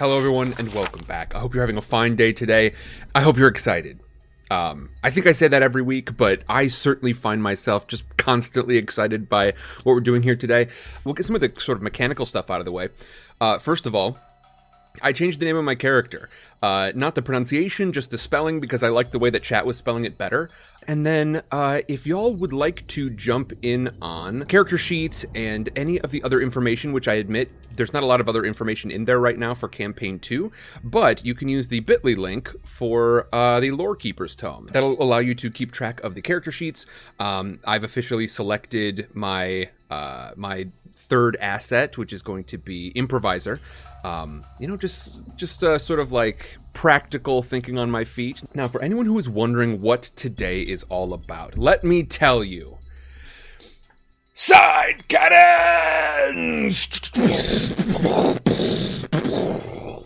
Hello, everyone, and welcome back. I hope you're having a fine day today. I hope you're excited. Um, I think I say that every week, but I certainly find myself just constantly excited by what we're doing here today. We'll get some of the sort of mechanical stuff out of the way. Uh, first of all, I changed the name of my character. Uh, not the pronunciation, just the spelling, because I liked the way that chat was spelling it better. And then, uh, if y'all would like to jump in on character sheets and any of the other information, which I admit there's not a lot of other information in there right now for campaign two, but you can use the bit.ly link for uh, the Lore Keeper's Tome. That'll allow you to keep track of the character sheets. Um, I've officially selected my uh, my third asset, which is going to be improviser. Um, you know, just just uh, sort of like practical thinking on my feet. Now, for anyone who is wondering what today is all about, let me tell you. Side cannons!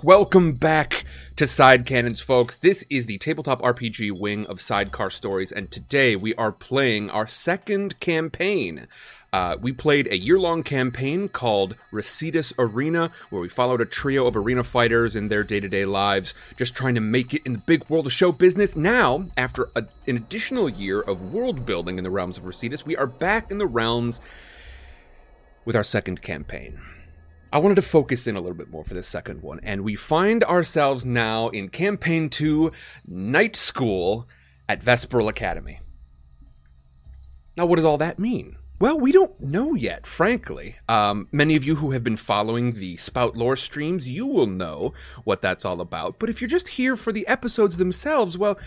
Welcome back to Side Cannons, folks. This is the tabletop RPG wing of Sidecar Stories, and today we are playing our second campaign. Uh, we played a year long campaign called Resetus Arena, where we followed a trio of arena fighters in their day to day lives, just trying to make it in the big world of show business. Now, after a, an additional year of world building in the realms of Resetus, we are back in the realms with our second campaign. I wanted to focus in a little bit more for this second one, and we find ourselves now in Campaign 2 Night School at Vesperale Academy. Now, what does all that mean? Well, we don't know yet, frankly. Um, many of you who have been following the Spout Lore streams, you will know what that's all about. But if you're just here for the episodes themselves, well,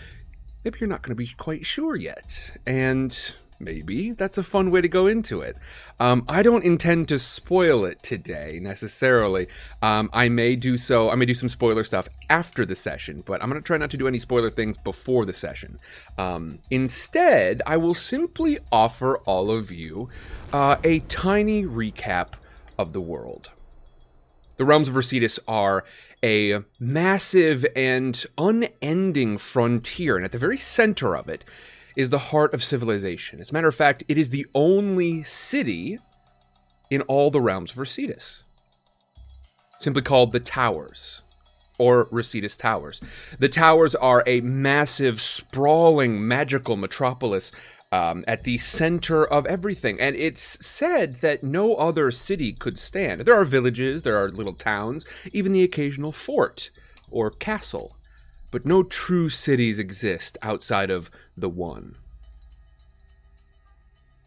maybe you're not going to be quite sure yet. And maybe that's a fun way to go into it. Um, I don't intend to spoil it today necessarily. Um, I may do so. I may do some spoiler stuff after the session, but I'm going to try not to do any spoiler things before the session. Um, instead, I will simply offer all of you uh, a tiny recap of the world. The realms of Resetus are a massive and unending frontier, and at the very center of it is the heart of civilization. As a matter of fact, it is the only city in all the realms of Resetus. Simply called the Towers, or Resetus Towers. The Towers are a massive, sprawling, magical metropolis um, at the center of everything. And it's said that no other city could stand. There are villages, there are little towns, even the occasional fort or castle. But no true cities exist outside of the one.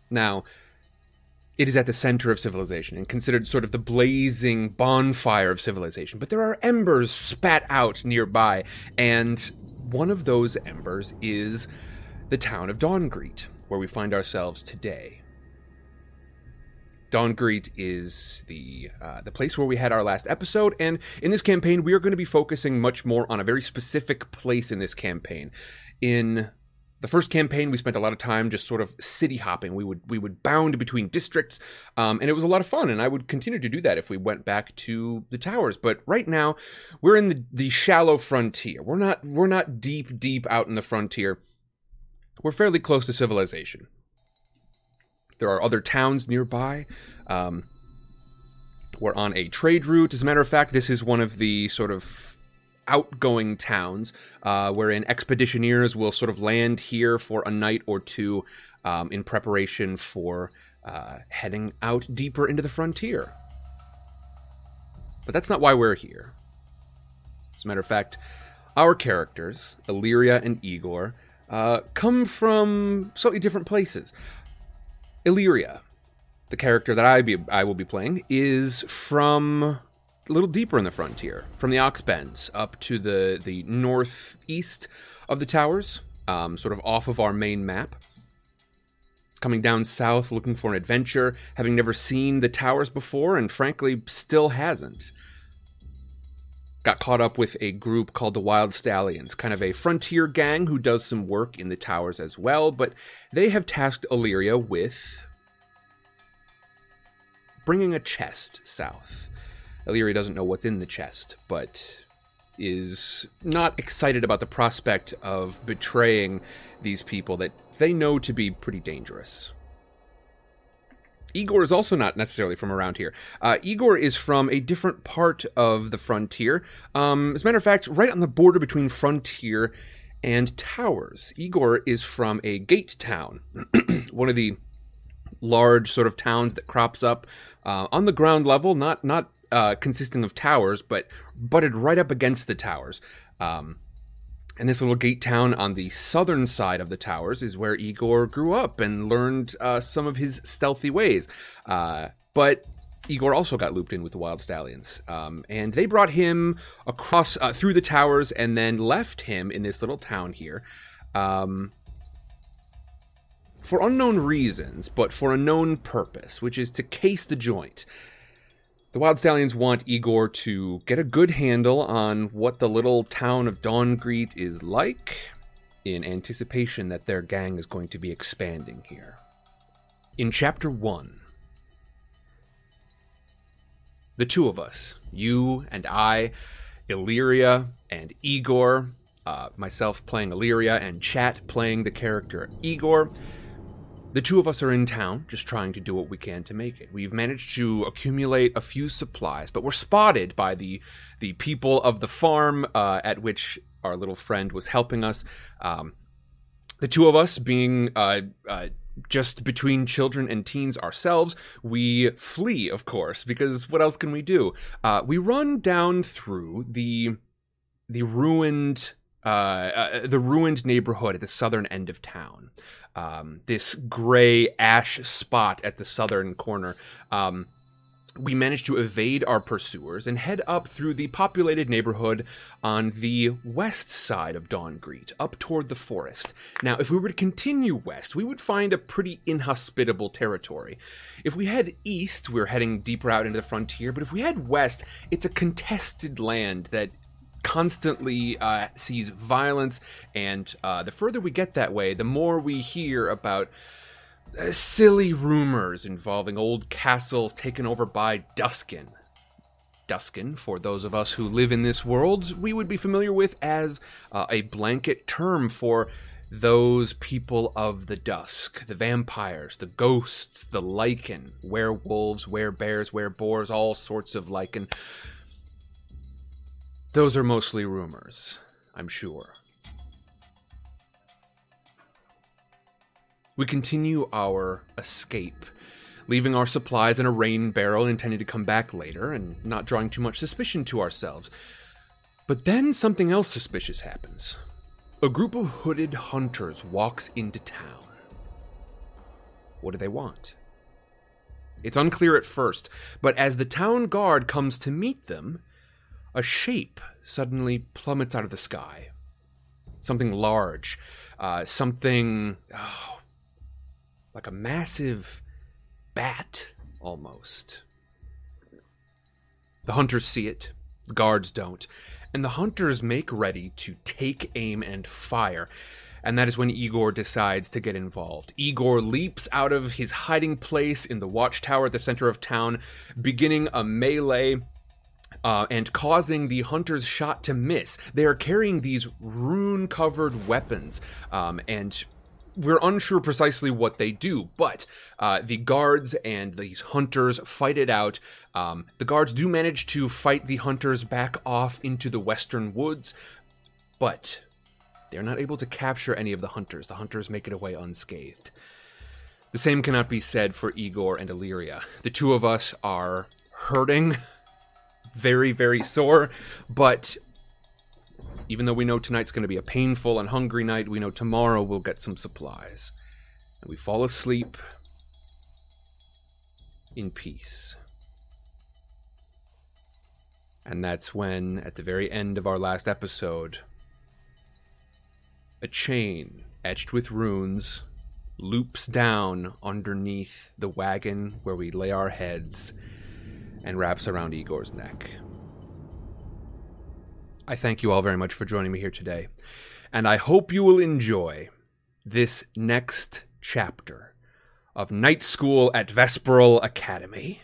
Now, it is at the center of civilization and considered sort of the blazing bonfire of civilization. But there are embers spat out nearby, and one of those embers is the town of Dawngreet, where we find ourselves today. Dawngreet is the uh, the place where we had our last episode, and in this campaign, we are going to be focusing much more on a very specific place in this campaign. In the first campaign, we spent a lot of time just sort of city hopping. We would we would bound between districts, um, and it was a lot of fun. And I would continue to do that if we went back to the towers. But right now, we're in the, the shallow frontier. We're not we're not deep deep out in the frontier. We're fairly close to civilization. There are other towns nearby. Um, we're on a trade route. As a matter of fact, this is one of the sort of outgoing towns uh, wherein expeditioneers will sort of land here for a night or two um, in preparation for uh, heading out deeper into the frontier. But that's not why we're here. As a matter of fact, our characters, Illyria and Igor, uh, come from slightly different places. Illyria, the character that I be I will be playing, is from a little deeper in the frontier, from the Oxbends up to the the northeast of the towers, um, sort of off of our main map. Coming down south, looking for an adventure, having never seen the towers before, and frankly, still hasn't got caught up with a group called the Wild Stallions, kind of a frontier gang who does some work in the towers as well, but they have tasked Illyria with bringing a chest south. Illyria doesn't know what's in the chest, but is not excited about the prospect of betraying these people that they know to be pretty dangerous. Igor is also not necessarily from around here. Uh, Igor is from a different part of the frontier. Um, as a matter of fact, right on the border between frontier and towers. Igor is from a gate town, one of the large sort of towns that crops up uh, on the ground level, not not uh, consisting of towers, but butted right up against the towers. Um, and this little gate town on the southern side of the towers is where Igor grew up and learned uh, some of his stealthy ways. Uh, but Igor also got looped in with the Wild Stallions, um, and they brought him across uh, through the towers and then left him in this little town here. Um, for unknown reasons, but for a known purpose, which is to case the joint. The Wild Stallions want Igor to get a good handle on what the little town of Dawngreet is like, in anticipation that their gang is going to be expanding here. In Chapter 1, the two of us, you and I, Illyria and Igor, uh, myself playing Illyria and Chat playing the character Igor, the two of us are in town, just trying to do what we can to make it. We've managed to accumulate a few supplies, but we're spotted by the the people of the farm uh, at which our little friend was helping us. Um, the two of us, being uh, uh, just between children and teens ourselves, we flee, of course, because what else can we do? Uh, we run down through the the ruined uh, uh, the ruined neighborhood at the southern end of town um, this gray ash spot at the southern corner. Um, we managed to evade our pursuers and head up through the populated neighborhood on the west side of Dawngreet, up toward the forest. Now, if we were to continue west, we would find a pretty inhospitable territory. If we head east, we're heading deeper out into the frontier, but if we head west, it's a contested land that constantly uh, sees violence, and uh, the further we get that way, the more we hear about uh, silly rumors involving old castles taken over by Duskin. Duskin, for those of us who live in this world, we would be familiar with as uh, a blanket term for those people of the dusk the vampires, the ghosts, the lycan, werewolves, werebears, wereboars, all sorts of lycan those are mostly rumors, I'm sure. We continue our escape, leaving our supplies in a rain barrel intending to come back later and not drawing too much suspicion to ourselves. But then something else suspicious happens. A group of hooded hunters walks into town. What do they want? It's unclear at first, but as the town guard comes to meet them, a shape suddenly plummets out of the sky. Something large, uh, something oh, like a massive bat almost. The hunters see it, the guards don't, and the hunters make ready to take aim and fire. And that is when Igor decides to get involved. Igor leaps out of his hiding place in the watchtower at the center of town, beginning a melee uh, and causing the hunter's shot to miss. They are carrying these rune covered weapons, um, and we're unsure precisely what they do, but uh, the guards and these hunters fight it out. Um, the guards do manage to fight the hunters back off into the western woods, but they're not able to capture any of the hunters. The hunters make it away unscathed. The same cannot be said for Igor and Illyria. The two of us are hurting very, very sore. But even though we know tonight's going to be a painful and hungry night, we know tomorrow we'll get some supplies. And we fall asleep in peace. And that's when, at the very end of our last episode, a chain etched with runes loops down underneath the wagon where we lay our heads and wraps around Igor's neck. I thank you all very much for joining me here today, and I hope you will enjoy this next chapter of Night School at Vesperale Academy.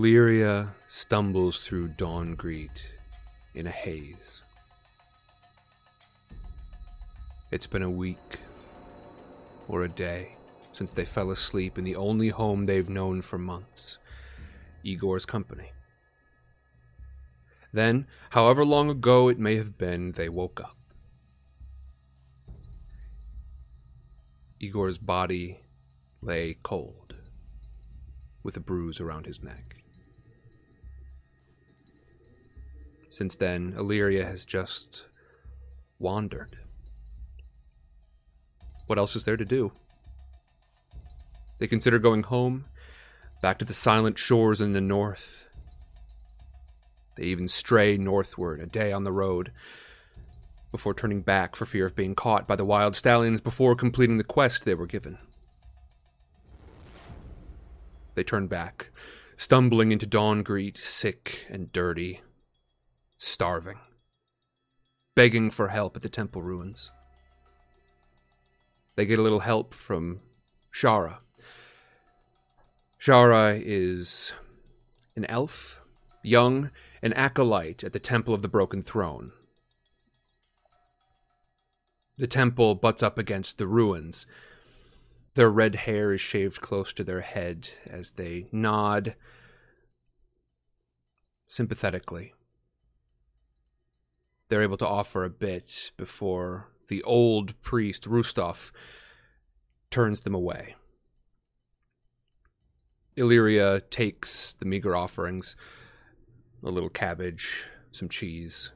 Illyria stumbles through Dawngreet in a haze. It's been a week or a day since they fell asleep in the only home they've known for months Igor's company. Then, however long ago it may have been, they woke up. Igor's body lay cold, with a bruise around his neck. Since then, Illyria has just wandered. What else is there to do? They consider going home, back to the silent shores in the north. They even stray northward, a day on the road, before turning back for fear of being caught by the wild stallions before completing the quest they were given. They turn back, stumbling into Dawngreet, sick and dirty, starving, begging for help at the temple ruins. They get a little help from Shara. Shara is an elf, young, an acolyte at the Temple of the Broken Throne. The temple butts up against the ruins. Their red hair is shaved close to their head as they nod sympathetically they're able to offer a bit before the old priest, Rustov, turns them away. Illyria takes the meager offerings, a little cabbage, some cheese,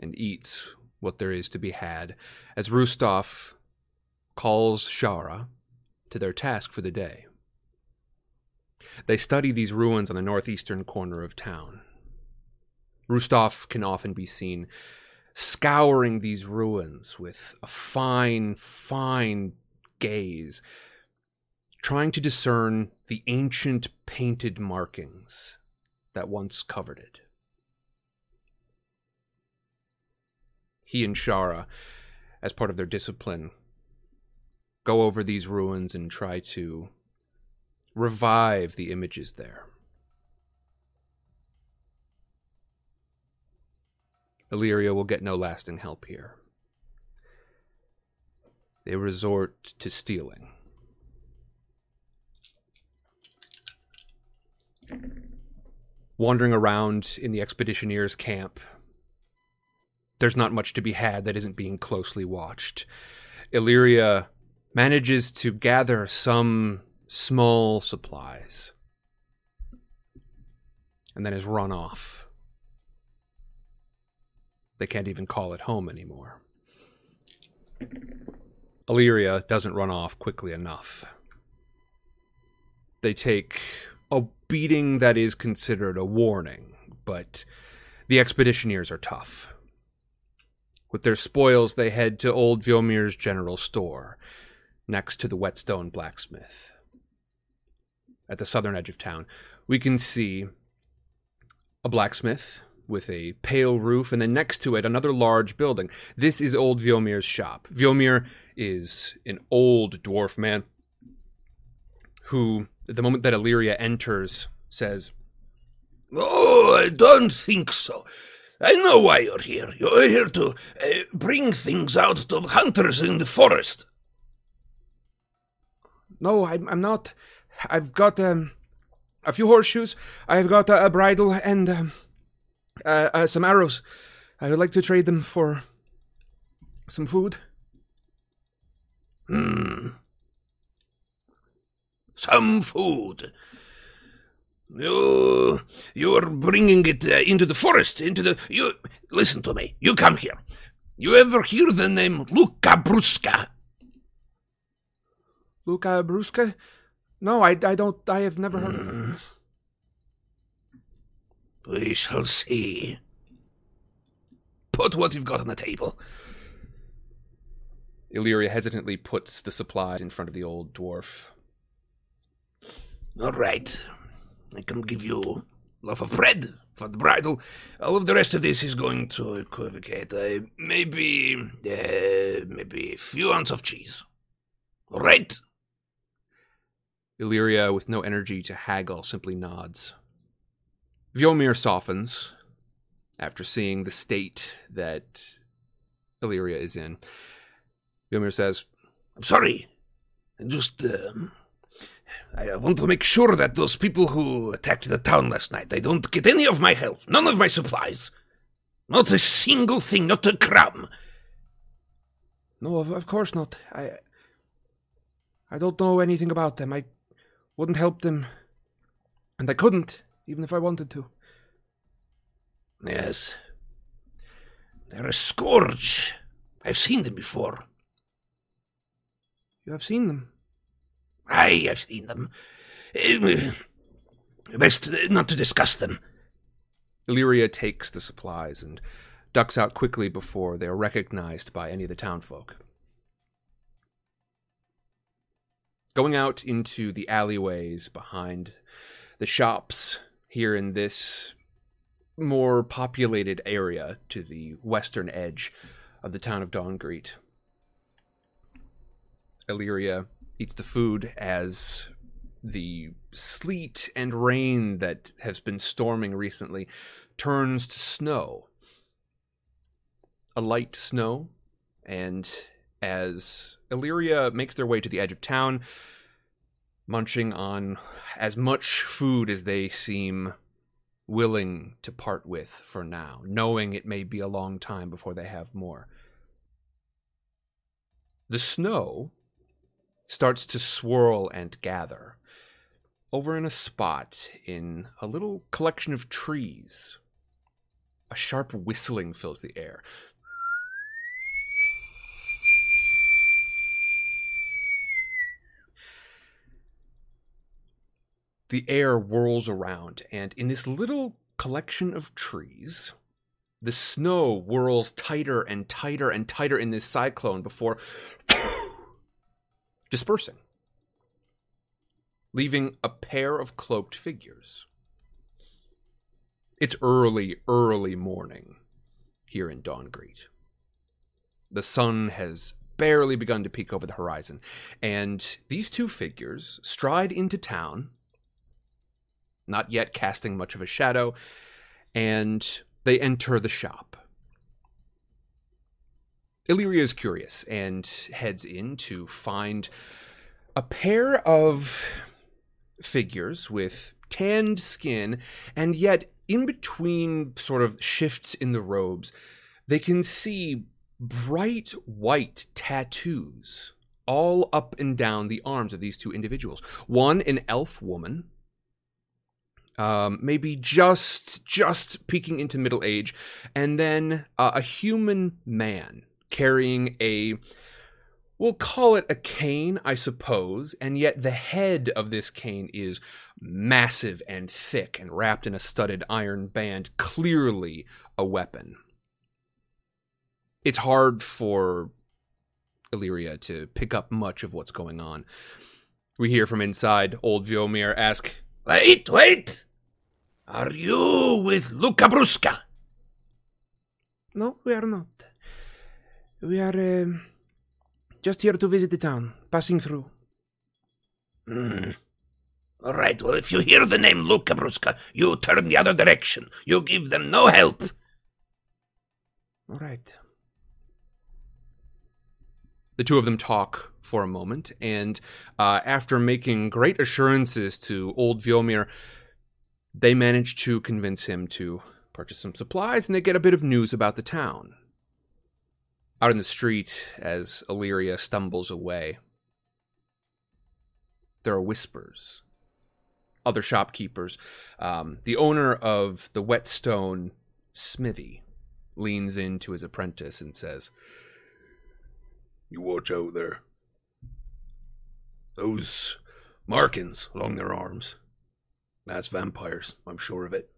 and eats what there is to be had as Rustov calls Shara to their task for the day. They study these ruins on the northeastern corner of town. Rustov can often be seen scouring these ruins with a fine, fine gaze, trying to discern the ancient painted markings that once covered it. He and Shara, as part of their discipline, go over these ruins and try to revive the images there. Illyria will get no lasting help here. They resort to stealing. Wandering around in the expeditioneers' camp, there's not much to be had that isn't being closely watched. Illyria manages to gather some small supplies and then is run off they can't even call it home anymore. Illyria doesn't run off quickly enough. They take a beating that is considered a warning, but the expeditioneers are tough. With their spoils, they head to old Vyomir's general store, next to the whetstone blacksmith. At the southern edge of town, we can see a blacksmith with a pale roof, and then next to it, another large building. This is old Vyomir's shop. Vyomir is an old dwarf man who, at the moment that Illyria enters, says, Oh, I don't think so. I know why you're here. You're here to uh, bring things out to hunters in the forest. No, I'm, I'm not. I've got um, a few horseshoes. I've got a, a bridle and um, uh, uh, some arrows. I would like to trade them for some food. Hmm. Some food. You, you're bringing it uh, into the forest, into the. You listen to me. You come here. You ever hear the name Luca Brusca? Luca Brusca? No, I, I don't. I have never heard of him. We shall see. Put what you've got on the table. Illyria hesitantly puts the supplies in front of the old dwarf. All right. I can give you a loaf of bread for the bridle. All of the rest of this is going to equivocate. Uh, maybe, uh, maybe a few ounces of cheese. All right? Illyria, with no energy to haggle, simply nods. Vyomir softens after seeing the state that Illyria is in. Vyomir says, I'm sorry. I just, um, I want to make sure that those people who attacked the town last night, they don't get any of my help, none of my supplies. Not a single thing, not a crumb. No, of, of course not. I I don't know anything about them. I wouldn't help them. And I couldn't, even if I wanted to. Yes. They're a scourge. I've seen them before. You have seen them? Aye, I've seen them. Uh, best not to discuss them. Illyria takes the supplies and ducks out quickly before they are recognized by any of the townfolk. Going out into the alleyways behind the shops here in this more populated area to the western edge of the town of Dawngreet. Illyria eats the food as the sleet and rain that has been storming recently turns to snow. A light snow, and as Illyria makes their way to the edge of town, munching on as much food as they seem willing to part with for now, knowing it may be a long time before they have more. The snow starts to swirl and gather over in a spot in a little collection of trees. A sharp whistling fills the air. The air whirls around, and in this little collection of trees, the snow whirls tighter and tighter and tighter in this cyclone before dispersing leaving a pair of cloaked figures. It's early, early morning here in Dawngreet. The sun has barely begun to peek over the horizon, and these two figures stride into town, not yet casting much of a shadow, and they enter the shop. Illyria is curious and heads in to find a pair of figures with tanned skin, and yet in between sort of shifts in the robes, they can see bright white tattoos all up and down the arms of these two individuals. One, an elf woman, um, maybe just just peeking into middle age, and then uh, a human man carrying a we'll call it a cane, I suppose, and yet the head of this cane is massive and thick and wrapped in a studded iron band, clearly a weapon. It's hard for Illyria to pick up much of what's going on. We hear from inside old Vyomir ask, Wait, wait! Are you with Luca Brusca? No, we are not. We are. Uh just here to visit the town, passing through. Hmm. All right, well, if you hear the name Luca Brusca, you turn the other direction. You give them no help. All right. The two of them talk for a moment, and uh, after making great assurances to old Vyomir, they manage to convince him to purchase some supplies, and they get a bit of news about the town. Out in the street, as Illyria stumbles away, there are whispers. Other shopkeepers. Um, the owner of the Whetstone Smithy leans in to his apprentice and says, You watch out there. Those markings along their arms. That's vampires, I'm sure of it.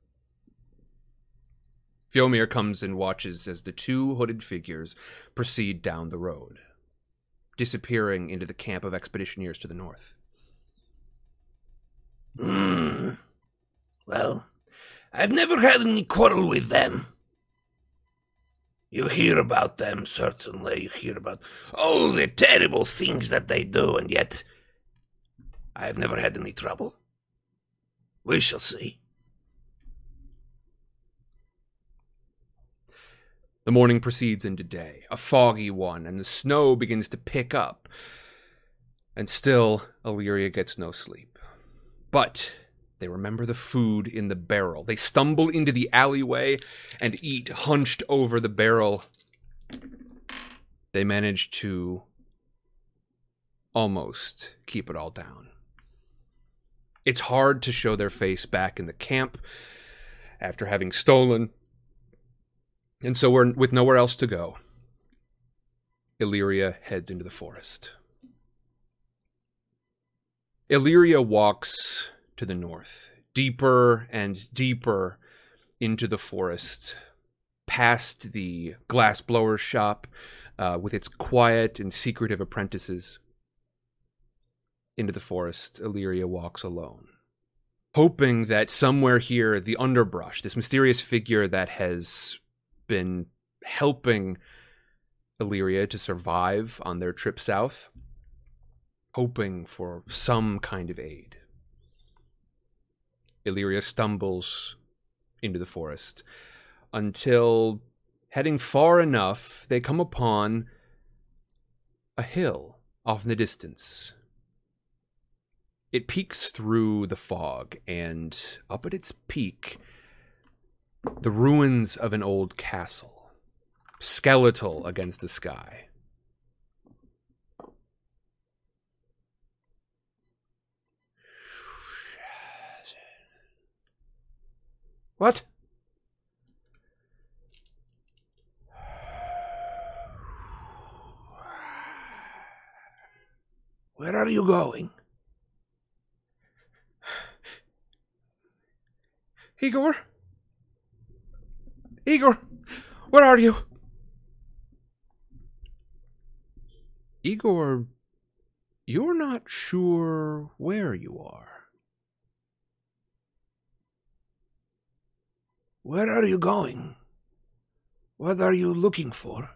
Vyomir comes and watches as the two hooded figures proceed down the road, disappearing into the camp of expeditioneers to the north. Hmm. Well, I've never had any quarrel with them. You hear about them, certainly. You hear about all the terrible things that they do, and yet I have never had any trouble. We shall see. The morning proceeds into day, a foggy one, and the snow begins to pick up. And still, Illyria gets no sleep. But they remember the food in the barrel. They stumble into the alleyway and eat hunched over the barrel. They manage to almost keep it all down. It's hard to show their face back in the camp after having stolen and so we're with nowhere else to go. Illyria heads into the forest. Illyria walks to the north, deeper and deeper into the forest, past the glass blower shop uh, with its quiet and secretive apprentices. Into the forest, Illyria walks alone, hoping that somewhere here, the underbrush, this mysterious figure that has been helping Illyria to survive on their trip south, hoping for some kind of aid. Illyria stumbles into the forest until, heading far enough, they come upon a hill off in the distance. It peeks through the fog, and up at its peak, the ruins of an old castle, skeletal against the sky. What? Where are you going? Igor? Igor, where are you? Igor, you're not sure where you are. Where are you going? What are you looking for?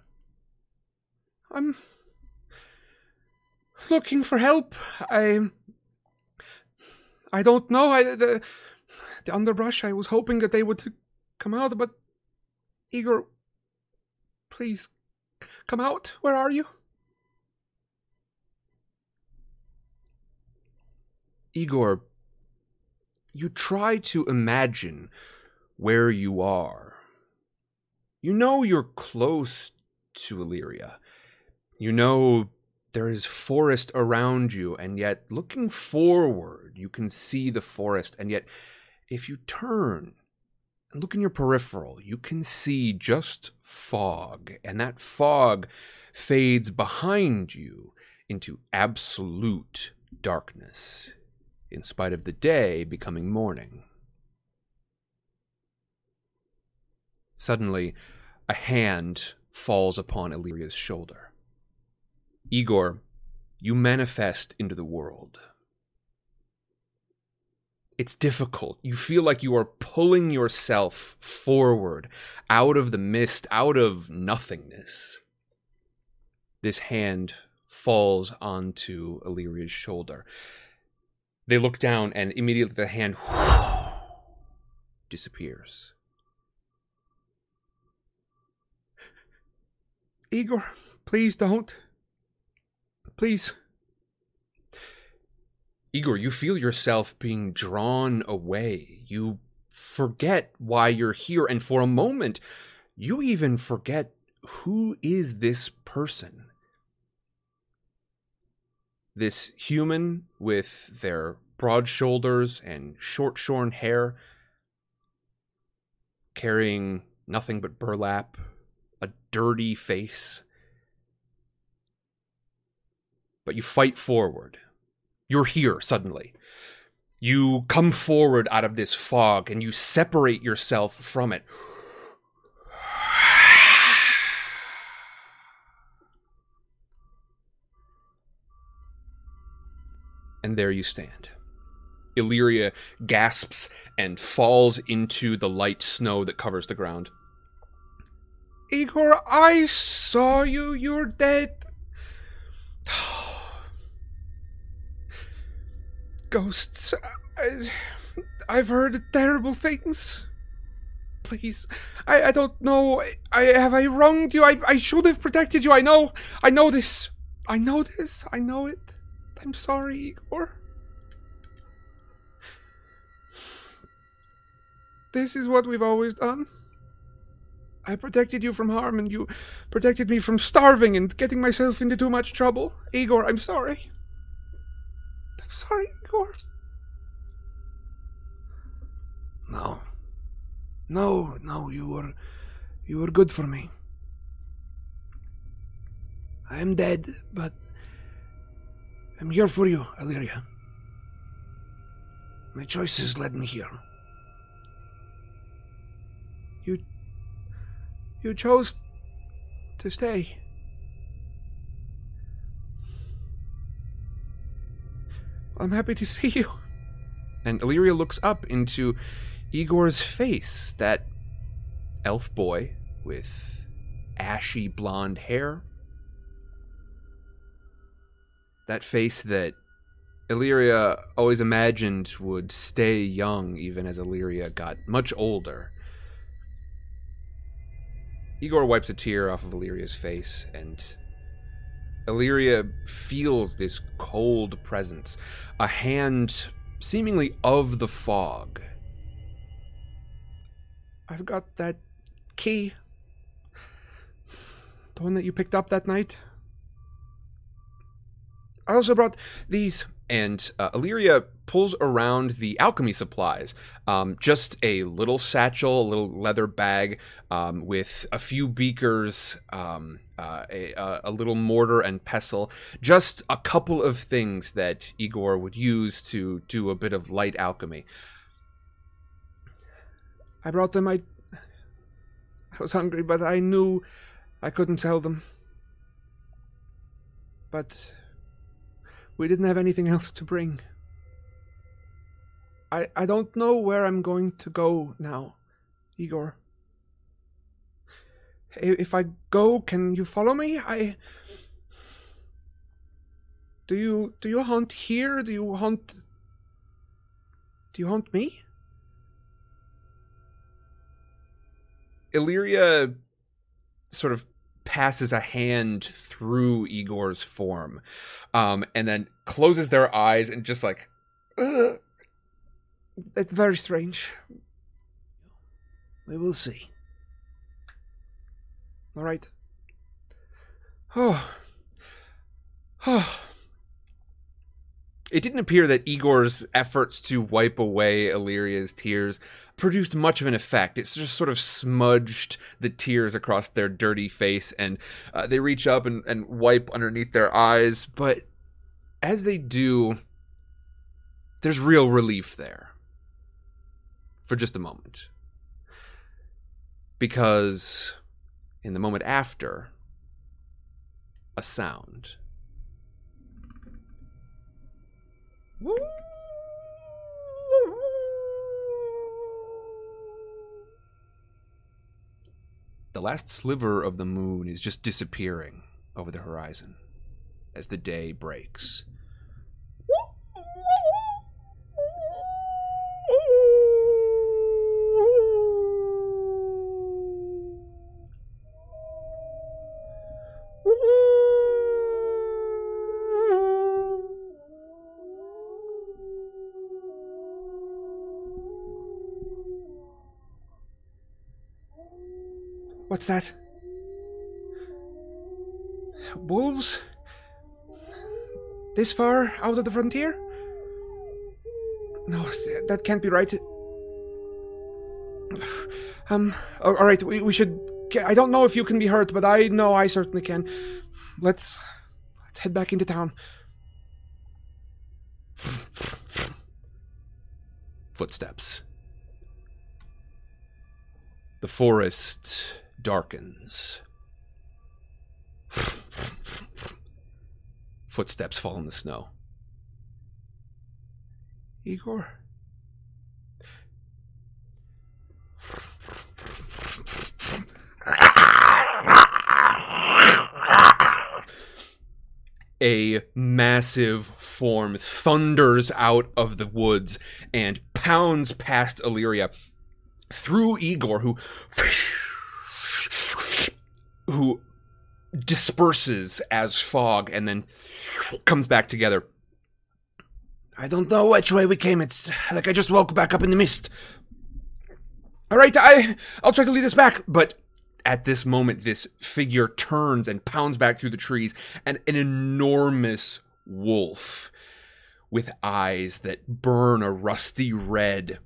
I'm looking for help. I I don't know. I the the underbrush. I was hoping that they would come out, but Igor, please come out. Where are you? Igor, you try to imagine where you are. You know you're close to Illyria. You know there is forest around you, and yet looking forward, you can see the forest, and yet if you turn and look in your peripheral, you can see just fog, and that fog fades behind you into absolute darkness, in spite of the day becoming morning. Suddenly, a hand falls upon Illyria's shoulder. Igor, you manifest into the world. It's difficult. You feel like you are pulling yourself forward out of the mist, out of nothingness. This hand falls onto Illyria's shoulder. They look down, and immediately the hand disappears. Igor, please don't. Please. Igor, you feel yourself being drawn away. You forget why you're here, and for a moment, you even forget who is this person? This human with their broad shoulders and short shorn hair, carrying nothing but burlap, a dirty face. But you fight forward you're here suddenly. You come forward out of this fog and you separate yourself from it. And there you stand. Illyria gasps and falls into the light snow that covers the ground. Igor, I saw you. You're dead. Oh, ghosts. I, I've heard terrible things. Please, I, I don't know. I have I wronged you. I I should have protected you. I know. I know this. I know this. I know it. I'm sorry, Igor. This is what we've always done. I protected you from harm, and you protected me from starving and getting myself into too much trouble. Igor, I'm sorry. I'm sorry, Igor. No. No, no, you were you were good for me. I am dead, but I'm here for you, Illyria. My choices led me here. You you chose to stay. I'm happy to see you. And Illyria looks up into Igor's face, that elf boy with ashy blonde hair. That face that Illyria always imagined would stay young even as Illyria got much older. Igor wipes a tear off of Illyria's face, and Illyria feels this cold presence, a hand seemingly of the fog. I've got that key. The one that you picked up that night. I also brought these. And uh, Illyria pulls around the alchemy supplies. Um, just a little satchel, a little leather bag um, with a few beakers, um, uh, a, a little mortar and pestle. Just a couple of things that Igor would use to do a bit of light alchemy. I brought them. I, I was hungry, but I knew I couldn't sell them. But we didn't have anything else to bring. I I don't know where I'm going to go now, Igor. If I go, can you follow me? I Do you do you hunt here? Do you hunt Do you hunt me? Illyria sort of passes a hand through Igor's form, um, and then closes their eyes and just like, Ugh. It's very strange. We will see. All right. Oh. Oh. It didn't appear that Igor's efforts to wipe away Illyria's tears produced much of an effect. It's just sort of smudged the tears across their dirty face, and uh, they reach up and, and wipe underneath their eyes. But as they do, there's real relief there for just a moment. Because in the moment after, a sound. The last sliver of the moon is just disappearing over the horizon as the day breaks. What's that? Wolves? This far out of the frontier? No, that can't be right. Um, all right, we, we should. I don't know if you can be hurt, but I know I certainly can. Let's let's head back into town. Footsteps. The forest darkens. Footsteps fall in the snow. Igor? a massive form thunders out of the woods and pounds past Illyria through Igor, who who disperses as fog and then comes back together. I don't know which way we came. It's like I just woke back up in the mist. All right, I I'll try to lead us back, but at this moment, this figure turns and pounds back through the trees, and an enormous wolf with eyes that burn a rusty red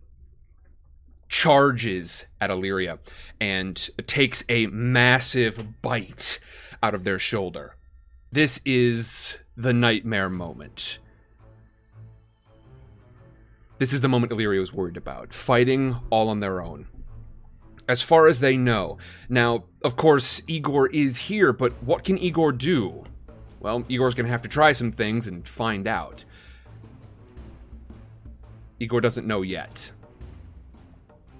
charges at Illyria and takes a massive bite out of their shoulder. This is the nightmare moment. This is the moment Illyria was worried about, fighting all on their own. As far as they know. Now, of course, Igor is here, but what can Igor do? Well, Igor's gonna have to try some things and find out. Igor doesn't know yet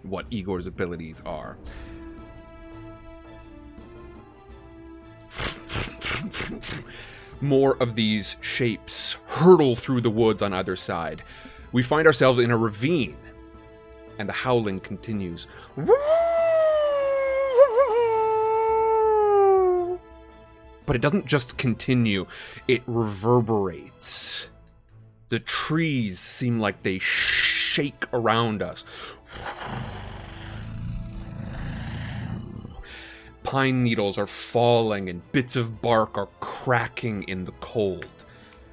what Igor's abilities are. More of these shapes hurtle through the woods on either side. We find ourselves in a ravine, and the howling continues. But it doesn't just continue, it reverberates. The trees seem like they shake around us. Pine needles are falling and bits of bark are cracking in the cold.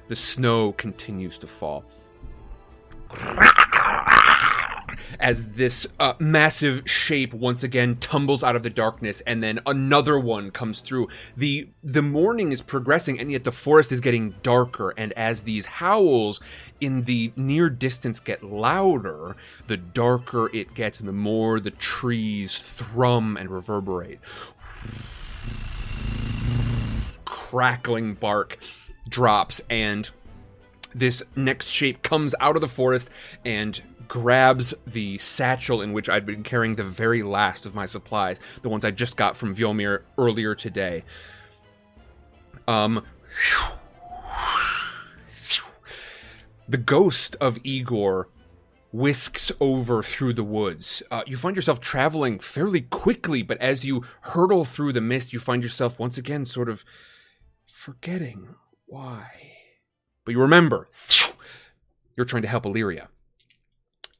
The snow continues to fall. As this uh, massive shape once again tumbles out of the darkness, and then another one comes through. the The morning is progressing, and yet the forest is getting darker. And as these howls in the near distance get louder, the darker it gets, and the more the trees thrum and reverberate crackling bark drops and this next shape comes out of the forest and grabs the satchel in which I'd been carrying the very last of my supplies, the ones I just got from Vyomir earlier today. Um the ghost of Igor whisks over through the woods. Uh, you find yourself traveling fairly quickly, but as you hurtle through the mist, you find yourself once again sort of forgetting why. But you remember, you're trying to help Illyria.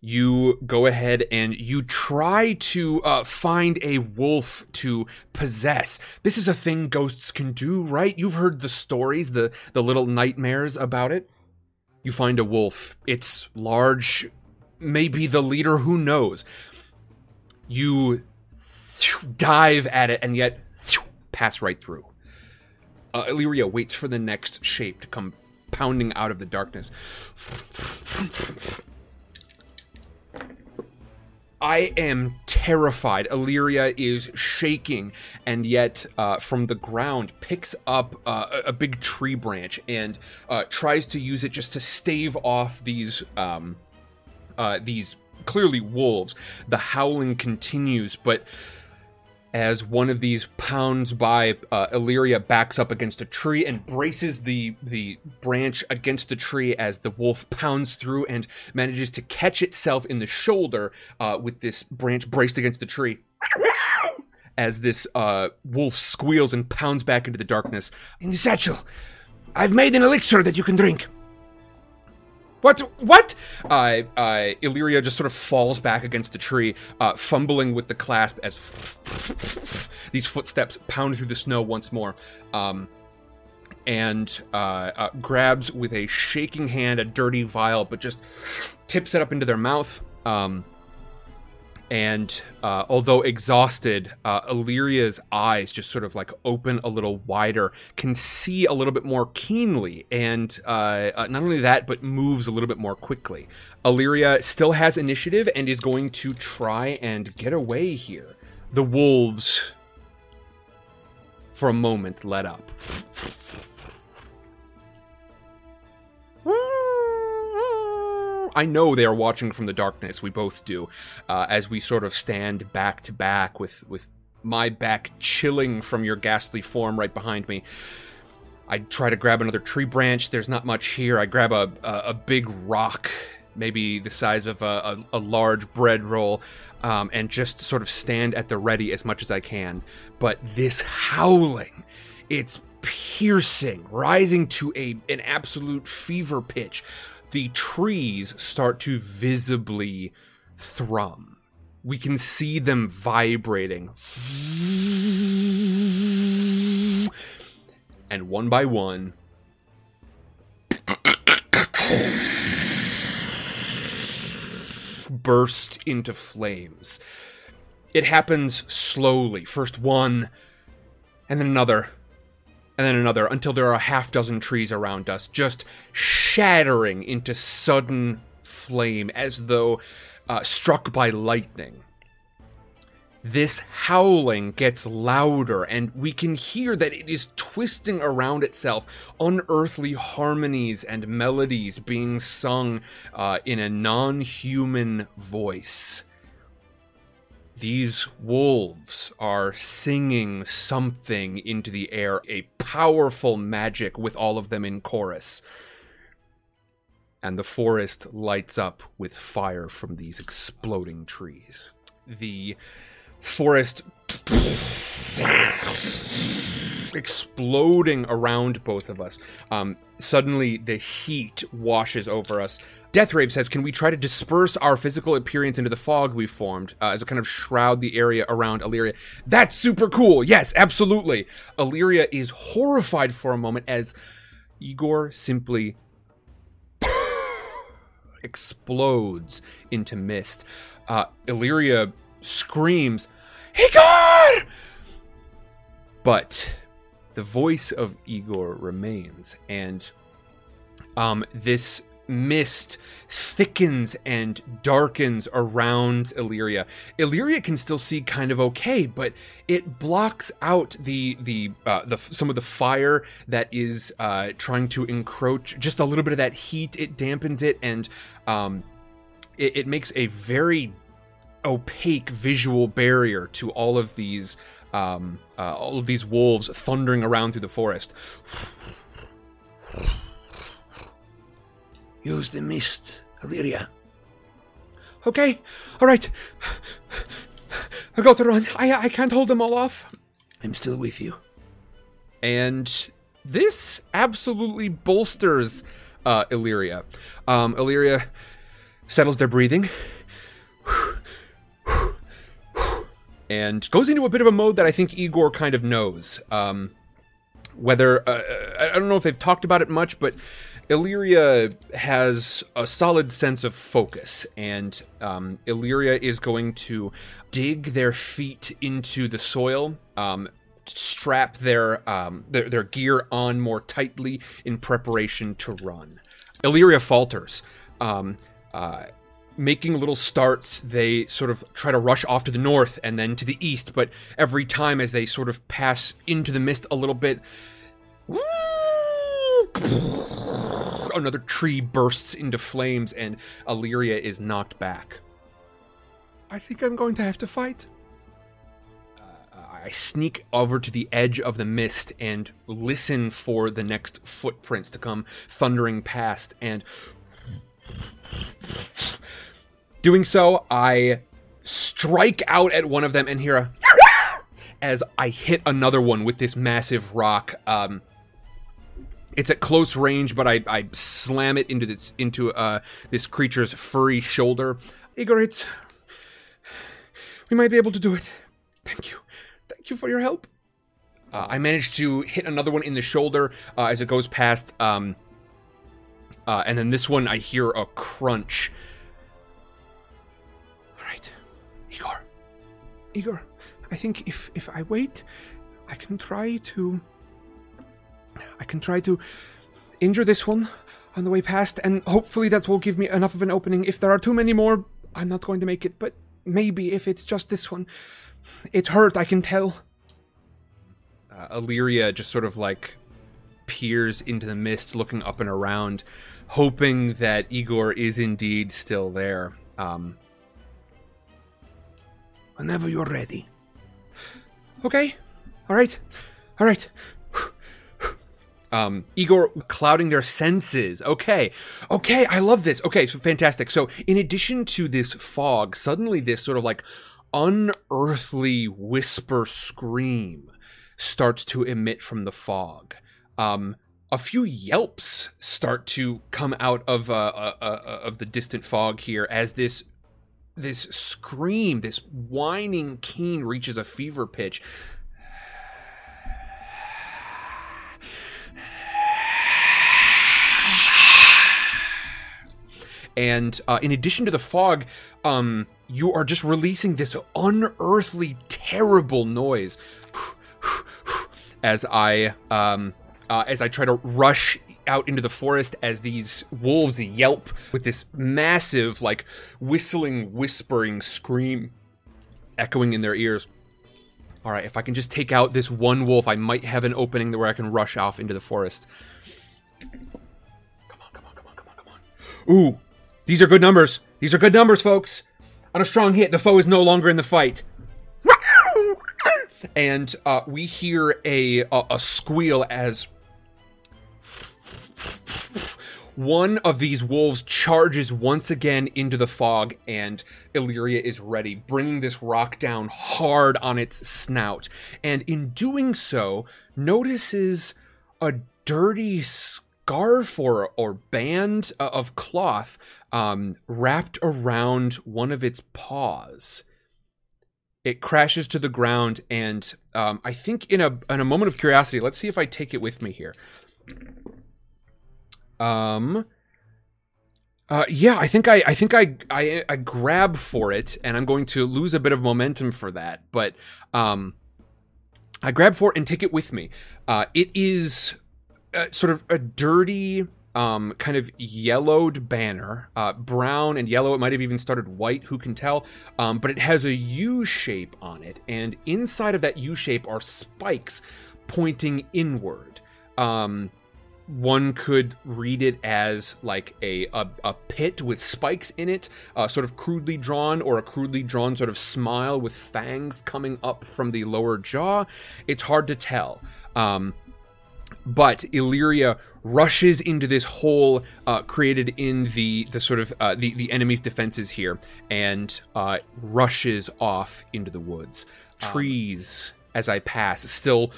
You go ahead and you try to uh, find a wolf to possess. This is a thing ghosts can do, right? You've heard the stories, the the little nightmares about it. You find a wolf. It's large, maybe the leader, who knows. You dive at it and yet pass right through. Uh, Illyria waits for the next shape to come pounding out of the darkness. I am terrified. Illyria is shaking, and yet uh, from the ground picks up uh, a big tree branch and uh, tries to use it just to stave off these um, uh, these clearly wolves. The howling continues, but as one of these pounds by, uh, Illyria backs up against a tree and braces the the branch against the tree as the wolf pounds through and manages to catch itself in the shoulder uh, with this branch braced against the tree. As this uh, wolf squeals and pounds back into the darkness. In the satchel, I've made an elixir that you can drink. What? What? Uh, uh, Illyria just sort of falls back against the tree, uh, fumbling with the clasp as these footsteps pound through the snow once more. Um, and uh, uh, grabs with a shaking hand a dirty vial, but just tips it up into their mouth. Um, and uh, although exhausted, uh, Illyria's eyes just sort of like open a little wider, can see a little bit more keenly, and uh, uh, not only that, but moves a little bit more quickly. Illyria still has initiative and is going to try and get away here. The wolves, for a moment, let up. I know they are watching from the darkness. We both do, uh, as we sort of stand back to back with with my back chilling from your ghastly form right behind me. I try to grab another tree branch. There's not much here. I grab a, a, a big rock, maybe the size of a, a, a large bread roll, um, and just sort of stand at the ready as much as I can. But this howling, it's piercing, rising to a an absolute fever pitch. The trees start to visibly thrum. We can see them vibrating. And one by one, burst into flames. It happens slowly. First one, and then another, and then another, until there are a half dozen trees around us, just shattering into sudden flame as though uh, struck by lightning. This howling gets louder, and we can hear that it is twisting around itself, unearthly harmonies and melodies being sung uh, in a non human voice. These wolves are singing something into the air, a powerful magic with all of them in chorus. And the forest lights up with fire from these exploding trees. The forest exploding around both of us. Um, suddenly, the heat washes over us. Deathrave says, Can we try to disperse our physical appearance into the fog we've formed uh, as a kind of shroud the area around Illyria? That's super cool. Yes, absolutely. Illyria is horrified for a moment as Igor simply explodes into mist. Uh, Illyria screams, Igor! But the voice of Igor remains, and um, this mist thickens and darkens around Illyria. Illyria can still see kind of okay, but it blocks out the the uh, the some of the fire that is uh, trying to encroach. Just a little bit of that heat, it dampens it, and um, it, it makes a very opaque visual barrier to all of these um, uh, all of these wolves thundering around through the forest. Use the mist, Illyria. Okay, all right. I got to run. I I can't hold them all off. I'm still with you. And this absolutely bolsters uh, Illyria. Um, Illyria settles their breathing and goes into a bit of a mode that I think Igor kind of knows. Um, whether uh, I don't know if they've talked about it much, but Illyria has a solid sense of focus, and um, Illyria is going to dig their feet into the soil, um, strap their, um, their their gear on more tightly in preparation to run. Illyria falters. Um, uh, making little starts, they sort of try to rush off to the north and then to the east, but every time as they sort of pass into the mist a little bit, another tree bursts into flames and Illyria is knocked back. I think I'm going to have to fight. I sneak over to the edge of the mist and listen for the next footprints to come thundering past. And doing so, I strike out at one of them and hear a as I hit another one with this massive rock. Um, it's at close range, but I, I slam it into this into uh, this creature's furry shoulder. Igor, it's. We might be able to do it. Thank you. Thank you for your help. Uh, I managed to hit another one in the shoulder uh, as it goes past. Um, uh, and then this one, I hear a crunch. All right, Igor. Igor, I think if if I wait, I can try to. I can try to injure this one on the way past, and hopefully that will give me enough of an opening. If there are too many more, I'm not going to make it. But maybe if it's just this one, it's hurt. I can tell. Uh, Illyria just sort of like peers into the mist, looking up and around, hoping that Igor is indeed still there. Um, Whenever you're ready. Okay. All right. All right. Um, Igor clouding their senses. Okay. Okay, I love this. Okay, so fantastic. So, in addition to this fog, suddenly this sort of like unearthly whisper scream starts to emit from the fog. Um, a few yelps start to come out of uh, uh, uh, uh, of the distant fog here as this this scream, this whining keen reaches a fever pitch. And uh, in addition to the fog, um, you are just releasing this unearthly, terrible noise as I um, uh, as I try to rush out into the forest as these wolves yelp with this massive, like whistling, whispering scream echoing in their ears. All right, if I can just take out this one wolf, I might have an opening where I can rush off into the forest. Come on, come on, come on, come on, come on. Ooh, these are good numbers. These are good numbers, folks. On a strong hit, the foe is no longer in the fight. And uh, we hear a, a a squeal as one of these wolves charges once again into the fog, and Illyria is ready, bringing this rock down hard on its snout. And in doing so, notices a dirty scarf or, or band uh, of cloth um, wrapped around one of its paws. It crashes to the ground, and um, I think in a in a moment of curiosity, let's see if I take it with me here. Um. Uh, yeah, I think I, I think I, I, I grab for it, and I'm going to lose a bit of momentum for that. But, um, I grab for it and take it with me. Uh, it is uh, sort of a dirty, um, kind of yellowed banner, uh, brown and yellow. It might have even started white. Who can tell? Um, but it has a U shape on it, and inside of that U shape are spikes pointing inward. Um, one could read it as like a, a, a pit with spikes in it, uh, sort of crudely drawn, or a crudely drawn sort of smile with fangs coming up from the lower jaw. It's hard to tell. Um, but Illyria rushes into this hole uh, created in the the sort of uh, the the enemy's defenses here, and uh, rushes off into the woods. Trees, as I pass, still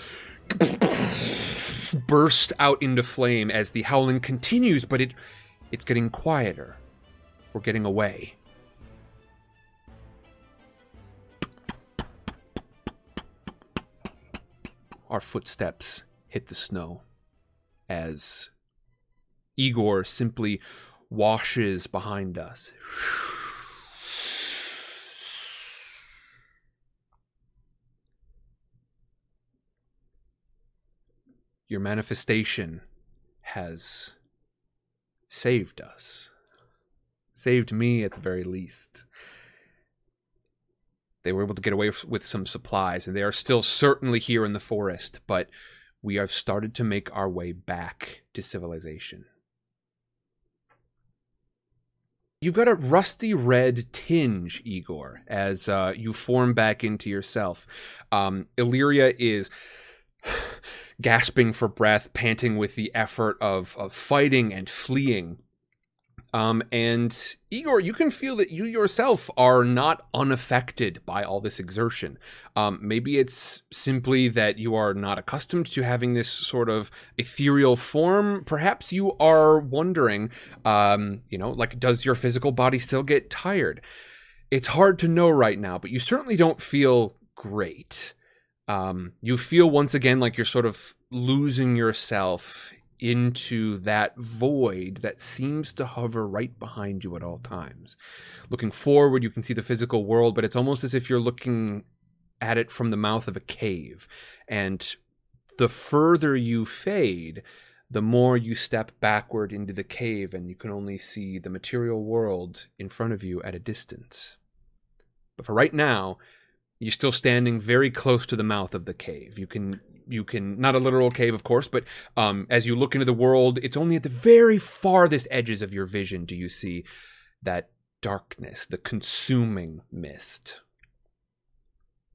burst out into flame as the howling continues, but it it's getting quieter. We're getting away. Our footsteps hit the snow as Igor simply washes behind us. Your manifestation has saved us. Saved me at the very least. They were able to get away with some supplies, and they are still certainly here in the forest, but we have started to make our way back to civilization. You've got a rusty red tinge, Igor, as uh, you form back into yourself. Um, Illyria is gasping for breath, panting with the effort of, of fighting and fleeing. Um, and Igor, you can feel that you yourself are not unaffected by all this exertion. Um, maybe it's simply that you are not accustomed to having this sort of ethereal form. Perhaps you are wondering, um, you know, like, does your physical body still get tired? It's hard to know right now, but you certainly don't feel great. Um, you feel once again like you're sort of losing yourself into that void that seems to hover right behind you at all times. Looking forward, you can see the physical world, but it's almost as if you're looking at it from the mouth of a cave. And the further you fade, the more you step backward into the cave, and you can only see the material world in front of you at a distance. But for right now, you're still standing very close to the mouth of the cave. You can you can not a literal cave of course but um, as you look into the world it's only at the very farthest edges of your vision do you see that darkness the consuming mist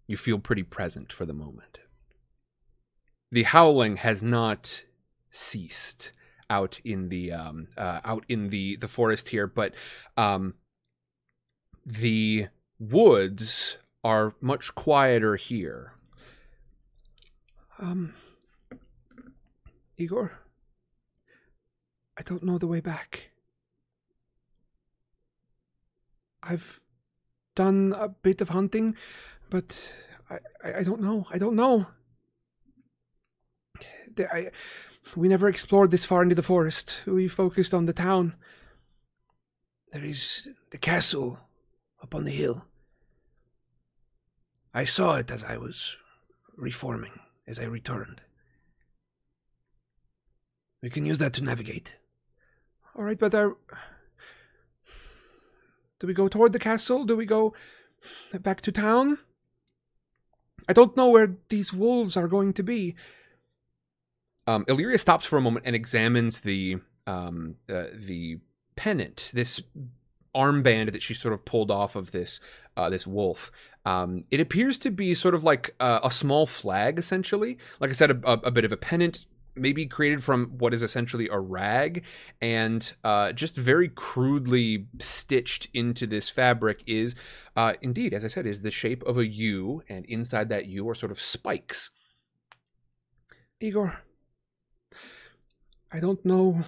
you feel pretty present for the moment the howling has not ceased out in the um, uh, out in the the forest here, but um, the woods are much quieter here. Um, Igor, I don't know the way back. I've done a bit of hunting, but I, I, I don't know. I don't know. I, we never explored this far into the forest. We focused on the town. There is the castle up on the hill. I saw it as I was reforming, as I returned. We can use that to navigate. All right, but are, do we go toward the castle? Do we go back to town? I don't know where these wolves are going to be. Um, Illyria stops for a moment and examines the um, uh, the pennant, this armband that she sort of pulled off of this uh, this wolf. Um, it appears to be sort of like uh, a small flag, essentially. Like I said, a, a, a bit of a pennant, maybe created from what is essentially a rag, and uh, just very crudely stitched into this fabric is, uh, indeed, as I said, is the shape of a U, and inside that U are sort of spikes. Igor, I don't know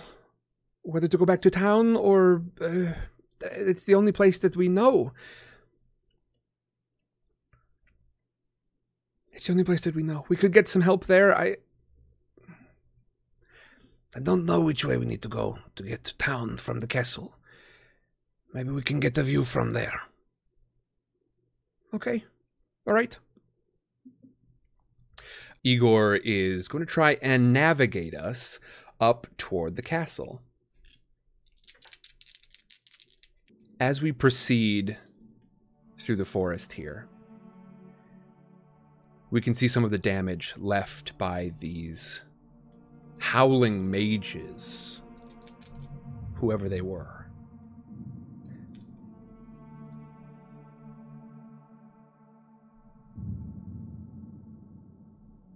whether to go back to town or uh, it's the only place that we know. It's the only place that we know. We could get some help there. I I don't know which way we need to go to get to town from the castle. Maybe we can get a view from there. okay. All right. Igor is going to try and navigate us up toward the castle. As we proceed through the forest here, we can see some of the damage left by these howling mages, whoever they were.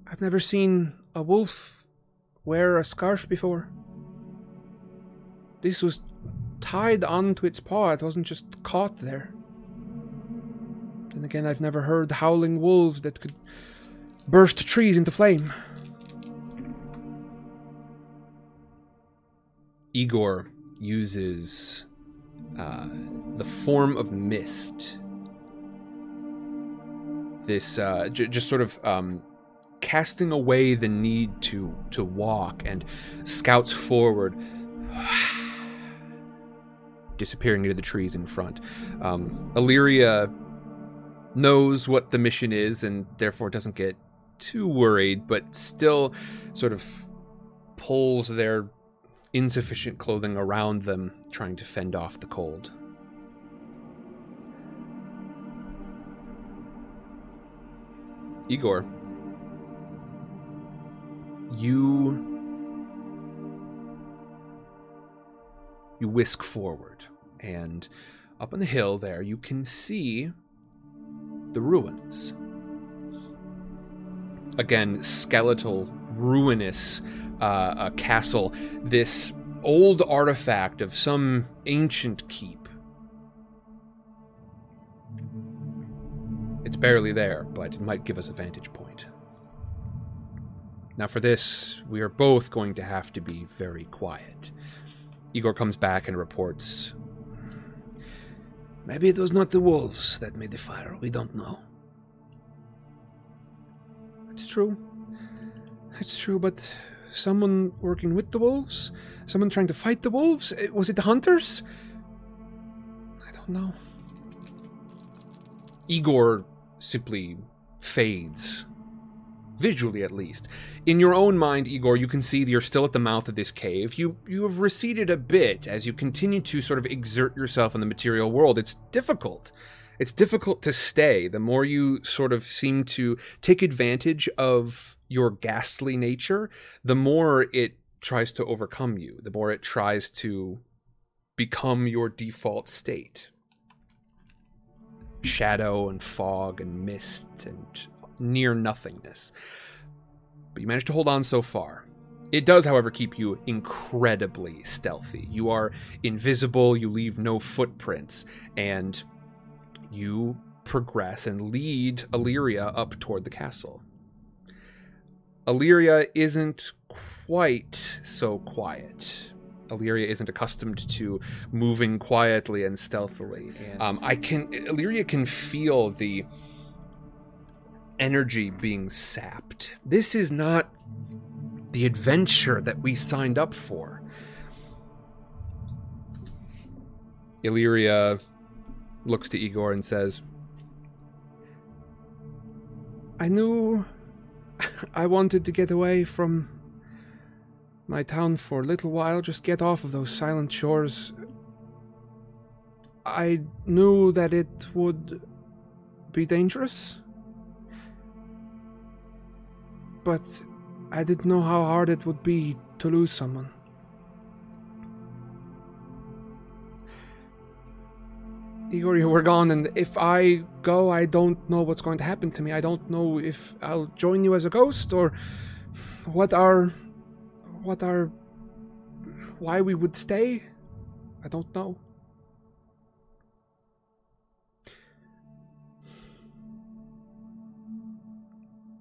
I've never seen a wolf wear a scarf before. This was tied onto its paw, it wasn't just caught there. Then again, I've never heard howling wolves that could burst trees into flame. Igor uses uh, the form of mist. This uh, j- just sort of um, casting away the need to to walk and scouts forward, disappearing into the trees in front. Um, Illyria knows what the mission is and therefore doesn't get too worried, but still sort of pulls their insufficient clothing around them, trying to fend off the cold. Igor, you you whisk forward, and up on the hill there you can see the ruins. Again, skeletal, ruinous uh, a castle, this old artifact of some ancient keep. It's barely there, but it might give us a vantage point. Now, for this, we are both going to have to be very quiet. Igor comes back and reports Maybe it was not the wolves that made the fire. We don't know. It's true. It's true, but someone working with the wolves? Someone trying to fight the wolves? Eh, Was it the hunters? I don't know. Igor simply fades. Visually, at least. In your own mind, Igor, you can see that you're still at the mouth of this cave. You you have receded a bit as you continue to sort of exert yourself in the material world. It's difficult. It's difficult to stay. The more you sort of seem to take advantage of your ghastly nature, the more it tries to overcome you. The more it tries to become your default state shadow and fog and mist and near nothingness. But you managed to hold on so far. It does, however, keep you incredibly stealthy. You are invisible, you leave no footprints, and you progress and lead Illyria up toward the castle. Illyria isn't quite so quiet. Illyria isn't accustomed to moving quietly and stealthily. And, um, I can Illyria can feel the energy being sapped. This is not the adventure that we signed up for. Illyria looks to Igor and says, I knew I wanted to get away from my town for a little while, just get off of those silent shores. I knew that it would be dangerous. But I didn't know how hard it would be to lose someone. Igor, you were gone, and if I go, I don't know what's going to happen to me. I don't know if I'll join you as a ghost or what our. what our. why we would stay. I don't know.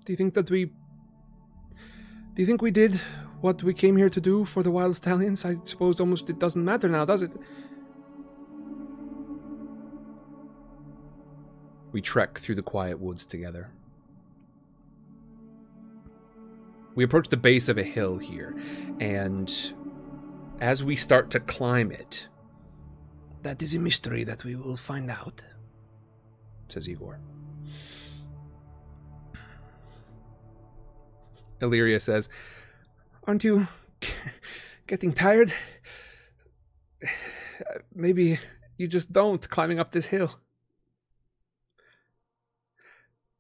Do you think that we. Do you think we did what we came here to do for the Wild Stallions? I suppose almost it doesn't matter now, does it? We trek through the quiet woods together. We approach the base of a hill here, and as we start to climb it, that is a mystery that we will find out, says Igor. Illyria says, Aren't you getting tired? Maybe you just don't climbing up this hill.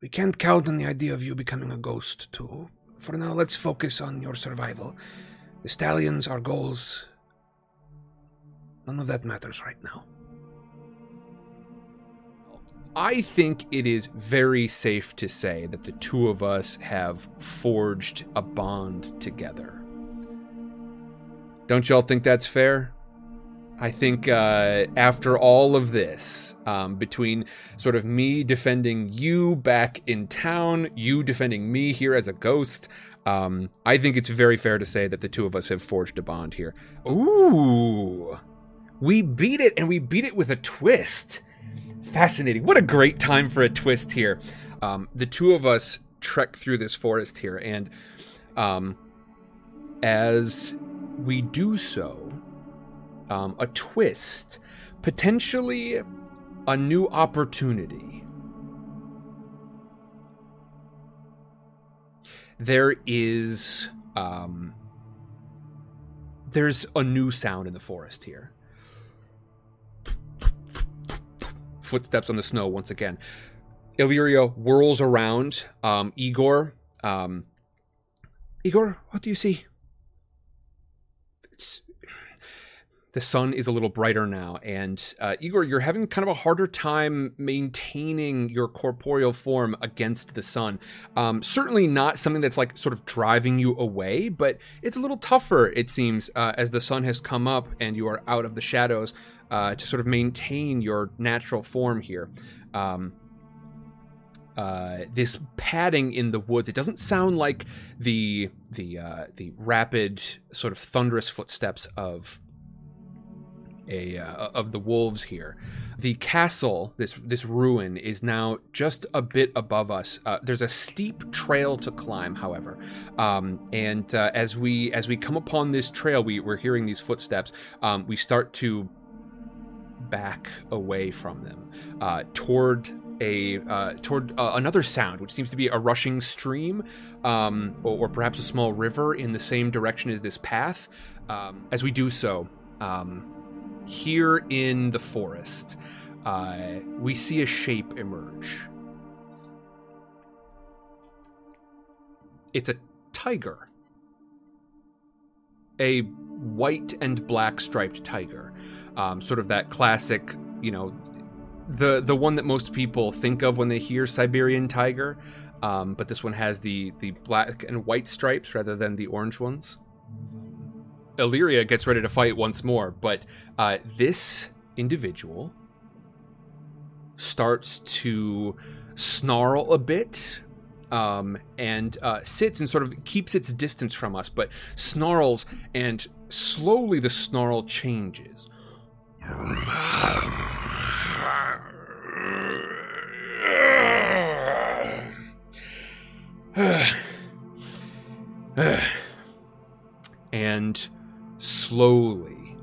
We can't count on the idea of you becoming a ghost, too. For now, let's focus on your survival. The stallions, our goals. None of that matters right now. I think it is very safe to say that the two of us have forged a bond together. Don't y'all think that's fair? I think uh, after all of this, um, between sort of me defending you back in town, you defending me here as a ghost, um, I think it's very fair to say that the two of us have forged a bond here. Ooh, we beat it, and we beat it with a twist. Fascinating. What a great time for a twist here. Um, the two of us trek through this forest here, and um, as we do so, um, a twist, potentially a new opportunity. There is um, there's a new sound in the forest here. Footsteps on the snow once again. Illyria whirls around. Um, Igor, um, Igor, what do you see? the sun is a little brighter now and uh, igor you're having kind of a harder time maintaining your corporeal form against the sun um, certainly not something that's like sort of driving you away but it's a little tougher it seems uh, as the sun has come up and you are out of the shadows uh, to sort of maintain your natural form here um, uh, this padding in the woods. It doesn't sound like the the uh, the rapid sort of thunderous footsteps of a uh, of the wolves here. The castle, this this ruin, is now just a bit above us. Uh, there's a steep trail to climb, however, um, and uh, as we as we come upon this trail, we we're hearing these footsteps. Um, we start to back away from them uh, toward a uh, toward uh, another sound, which seems to be a rushing stream, um, or, or, perhaps a small river in the same direction as this path. Um, as we do so, um, here in the forest, uh, we see a shape emerge. It's a tiger. A white and black striped tiger. Um, sort of that classic, you know, the the one that most people think of when they hear Siberian tiger. Um, but this one has the the black and white stripes rather than the orange ones. Illyria gets ready to fight once more, but uh, this individual starts to snarl a bit um, and uh, sits and sort of keeps its distance from us, but snarls, and slowly the snarl changes. And slowly,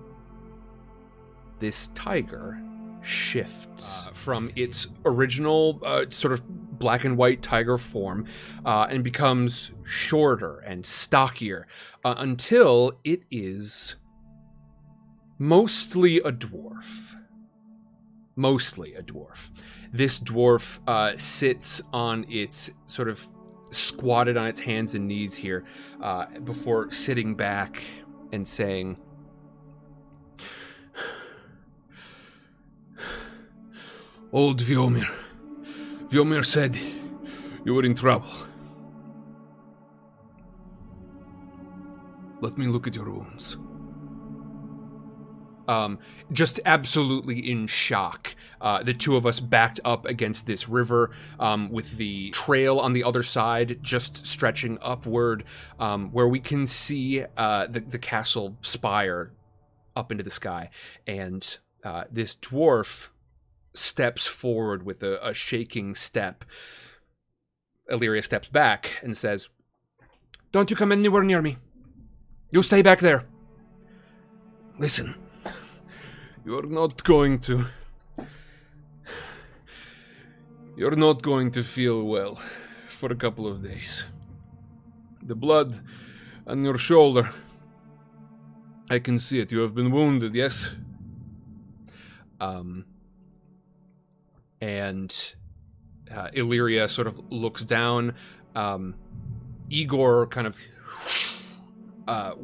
this tiger shifts uh, from its original uh, sort of black and white tiger form uh, and becomes shorter and stockier uh, until it is mostly a dwarf. Mostly a dwarf. This dwarf uh, sits on its sort of squatted on its hands and knees here uh, before sitting back and saying, Old Viomir. Viomir said you were in trouble. Let me look at your wounds. Um, just absolutely in shock. Uh, the two of us backed up against this river um, with the trail on the other side just stretching upward, um, where we can see uh, the, the castle spire up into the sky. And uh, this dwarf steps forward with a, a shaking step. Illyria steps back and says, Don't you come anywhere near me. You stay back there. Listen, you're not going to. You're not going to feel well for a couple of days. The blood on your shoulder. I can see it. You have been wounded, yes? Um, and uh, Illyria sort of looks down. Um, Igor kind of uh,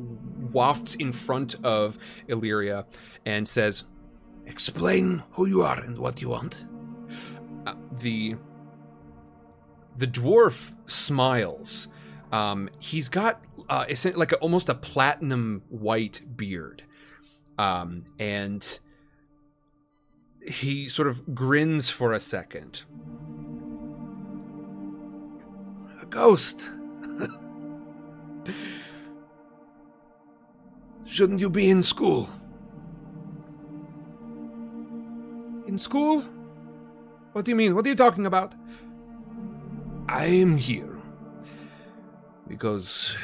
wafts in front of Illyria and says, "Explain who you are and what you want." Uh, the the dwarf smiles. Um, he's got uh, like a, almost a platinum white beard, um, and he sort of grins for a second. A ghost. Shouldn't you be in school? In school? What do you mean? What are you talking about? I am here because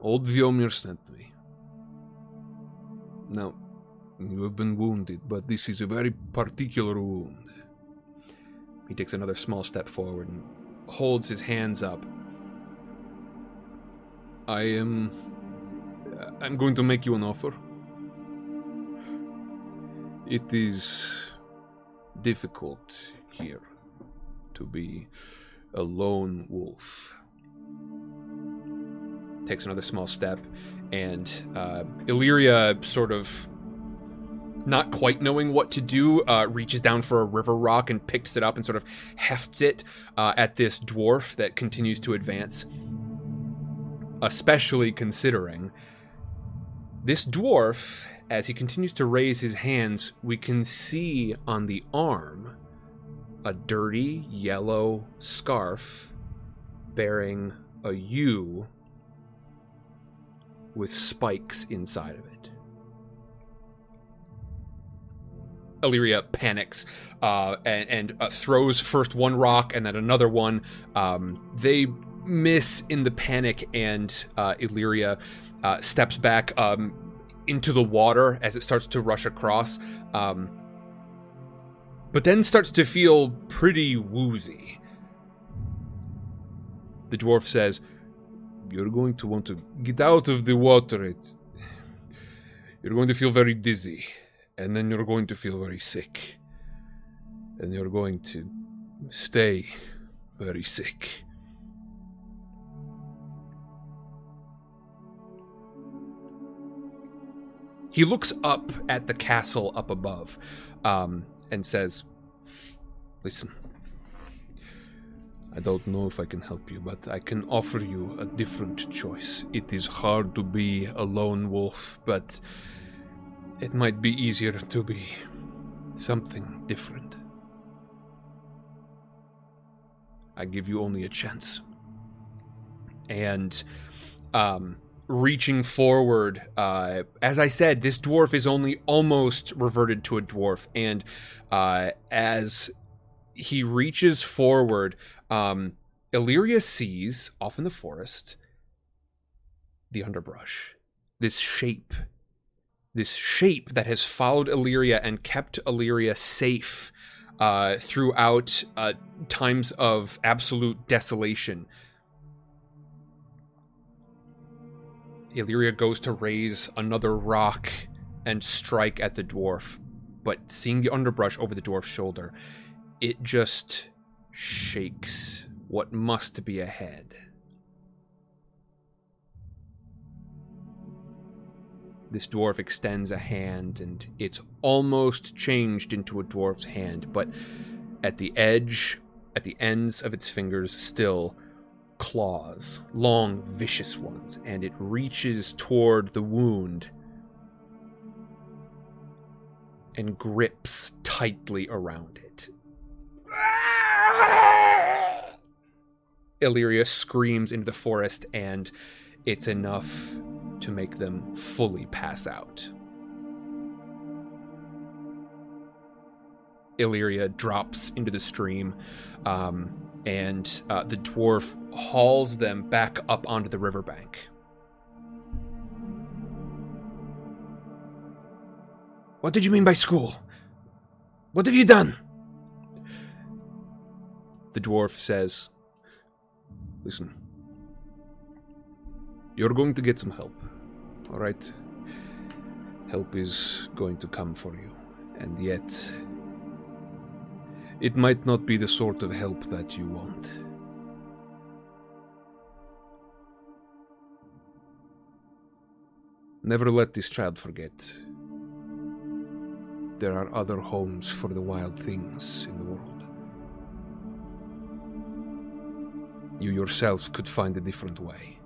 old Viomir sent me. Now, you have been wounded, but this is a very particular wound. He takes another small step forward and holds his hands up. I am. I'm going to make you an offer. It is difficult here to be a lone wolf. Takes another small step, and uh, Illyria sort of not quite knowing what to do, uh, reaches down for a river rock and picks it up and sort of hefts it uh, at this dwarf that continues to advance. Especially considering this dwarf, as he continues to raise his hands, we can see on the arm a dirty yellow scarf bearing a U with spikes inside of it. Illyria panics uh, and, and uh, throws first one rock and then another one. Um, they miss in the panic, and uh, Illyria uh, steps back um, into the water as it starts to rush across, um, but then starts to feel pretty woozy. The dwarf says, You're going to want to get out of the water. It's... You're going to feel very dizzy and then you're going to feel very sick. And you're going to stay very sick. He looks up at the castle up above um, and says, Listen, I don't know if I can help you, but I can offer you a different choice. It is hard to be a lone wolf, but it might be easier to be something different. I give you only a chance. And um, reaching forward, uh, as I said, this dwarf is only almost reverted to a dwarf. And uh, as he reaches forward, um, Illyria sees off in the forest the underbrush, this shape, this shape that has followed Illyria and kept Illyria safe uh, throughout uh, times of absolute desolation. Illyria goes to raise another rock and strike at the dwarf, but seeing the underbrush over the dwarf's shoulder, it just shakes what must be ahead. This dwarf extends a hand, and it's almost changed into a dwarf's hand, but at the edge, at the ends of its fingers, still claws, long, vicious ones, and it reaches toward the wound and grips tightly around it. Illyria screams into the forest, and it's enough to make them fully pass out. Illyria drops into the stream, um, and uh, the dwarf hauls them back up onto the riverbank. What did you mean by school? What have you done? The dwarf says, Listen, you're going to get some help, alright? Help is going to come for you, and yet, it might not be the sort of help that you want. Never let this child forget. There are other homes for the wild things in the world. You yourselves could find a different way.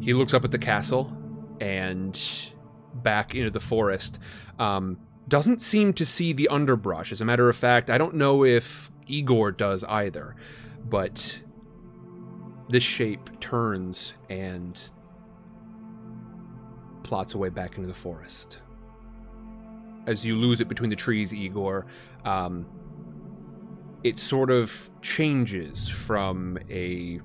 He looks up at the castle and back into the forest. Um, doesn't seem to see the underbrush. As a matter of fact, I don't know if Igor does either. But this shape turns and plots away back into the forest. As you lose it between the trees, Igor, um, it sort of changes from a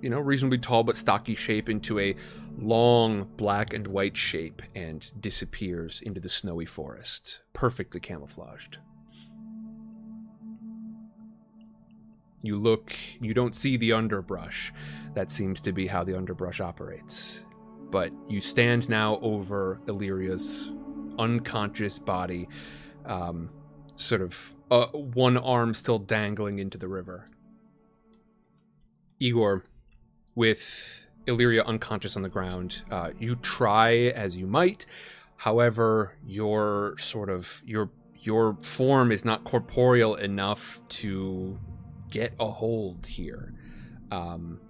you know reasonably tall but stocky shape into a long black and white shape and disappears into the snowy forest perfectly camouflaged. You look you don't see the underbrush. That seems to be how the underbrush operates. But you stand now over illyria's unconscious body um, sort of uh, one arm still dangling into the river. Igor, with Illyria unconscious on the ground, uh, you try as you might. However, your sort of your your form is not corporeal enough to get a hold here. Um,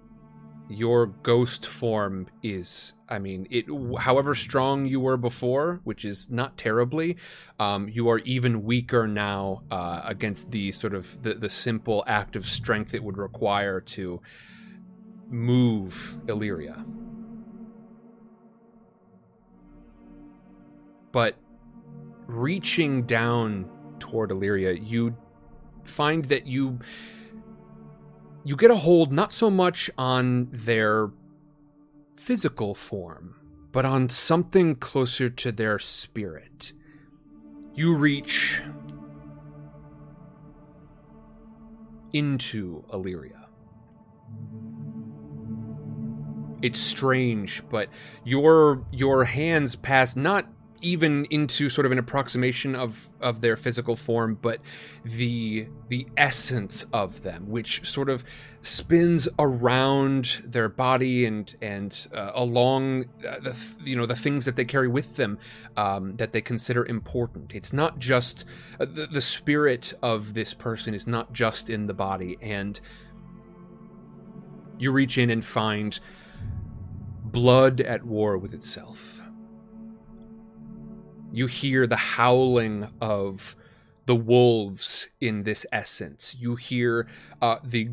your ghost form is i mean it however strong you were before which is not terribly um, you are even weaker now uh, against the sort of the, the simple act of strength it would require to move illyria but reaching down toward illyria you find that you you get a hold not so much on their physical form, but on something closer to their spirit. You reach into Illyria. It's strange, but your your hands pass not even into sort of an approximation of of their physical form, but the the essence of them, which sort of spins around their body and and uh, along uh, the you know the things that they carry with them um, that they consider important. It's not just uh, the, the spirit of this person is not just in the body, and you reach in and find blood at war with itself. You hear the howling of the wolves in this essence. You hear uh, the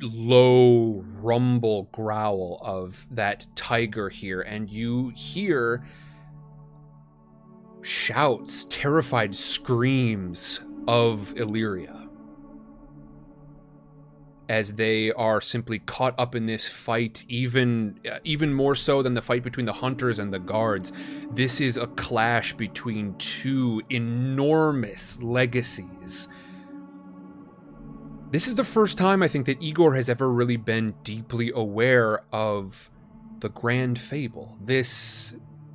low rumble growl of that tiger here, and you hear shouts, terrified screams of Illyria as they are simply caught up in this fight even uh, even more so than the fight between the hunters and the guards this is a clash between two enormous legacies this is the first time i think that igor has ever really been deeply aware of the grand fable this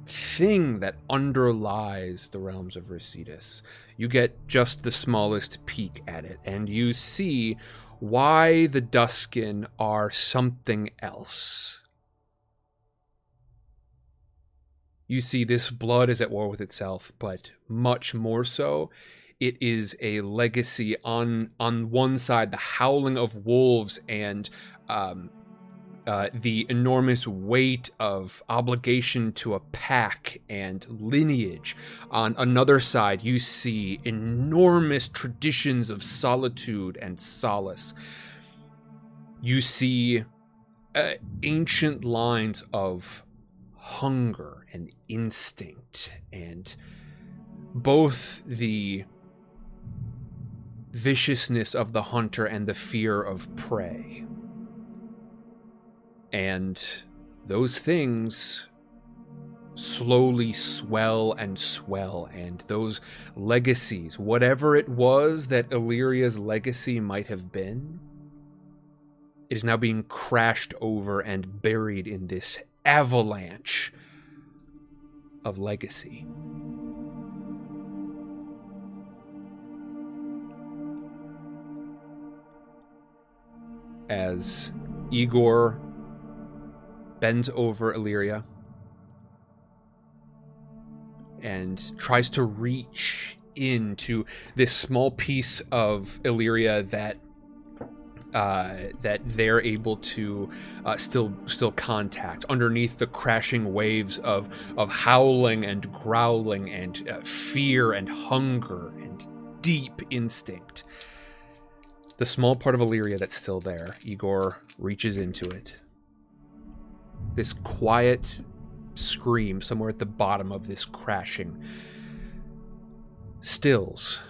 thing that underlies the realms of Residus. You get just the smallest peek at it, and you see why the Duskin are something else. You see, this blood is at war with itself, but much more so, it is a legacy on on one side, the howling of wolves and um, uh, the enormous weight of obligation to a pack and lineage. On another side, you see enormous traditions of solitude and solace. You see uh, ancient lines of hunger and instinct, and both the viciousness of the hunter and the fear of prey. And those things slowly swell and swell, and those legacies, whatever it was that Illyria's legacy might have been, it is now being crashed over and buried in this avalanche of legacy. As Igor bends over Illyria and tries to reach into this small piece of Illyria that uh, that they're able to uh, still still contact underneath the crashing waves of of howling and growling and uh, fear and hunger and deep instinct. The small part of Illyria that's still there, Igor reaches into it this quiet scream somewhere at the bottom of this crashing stills.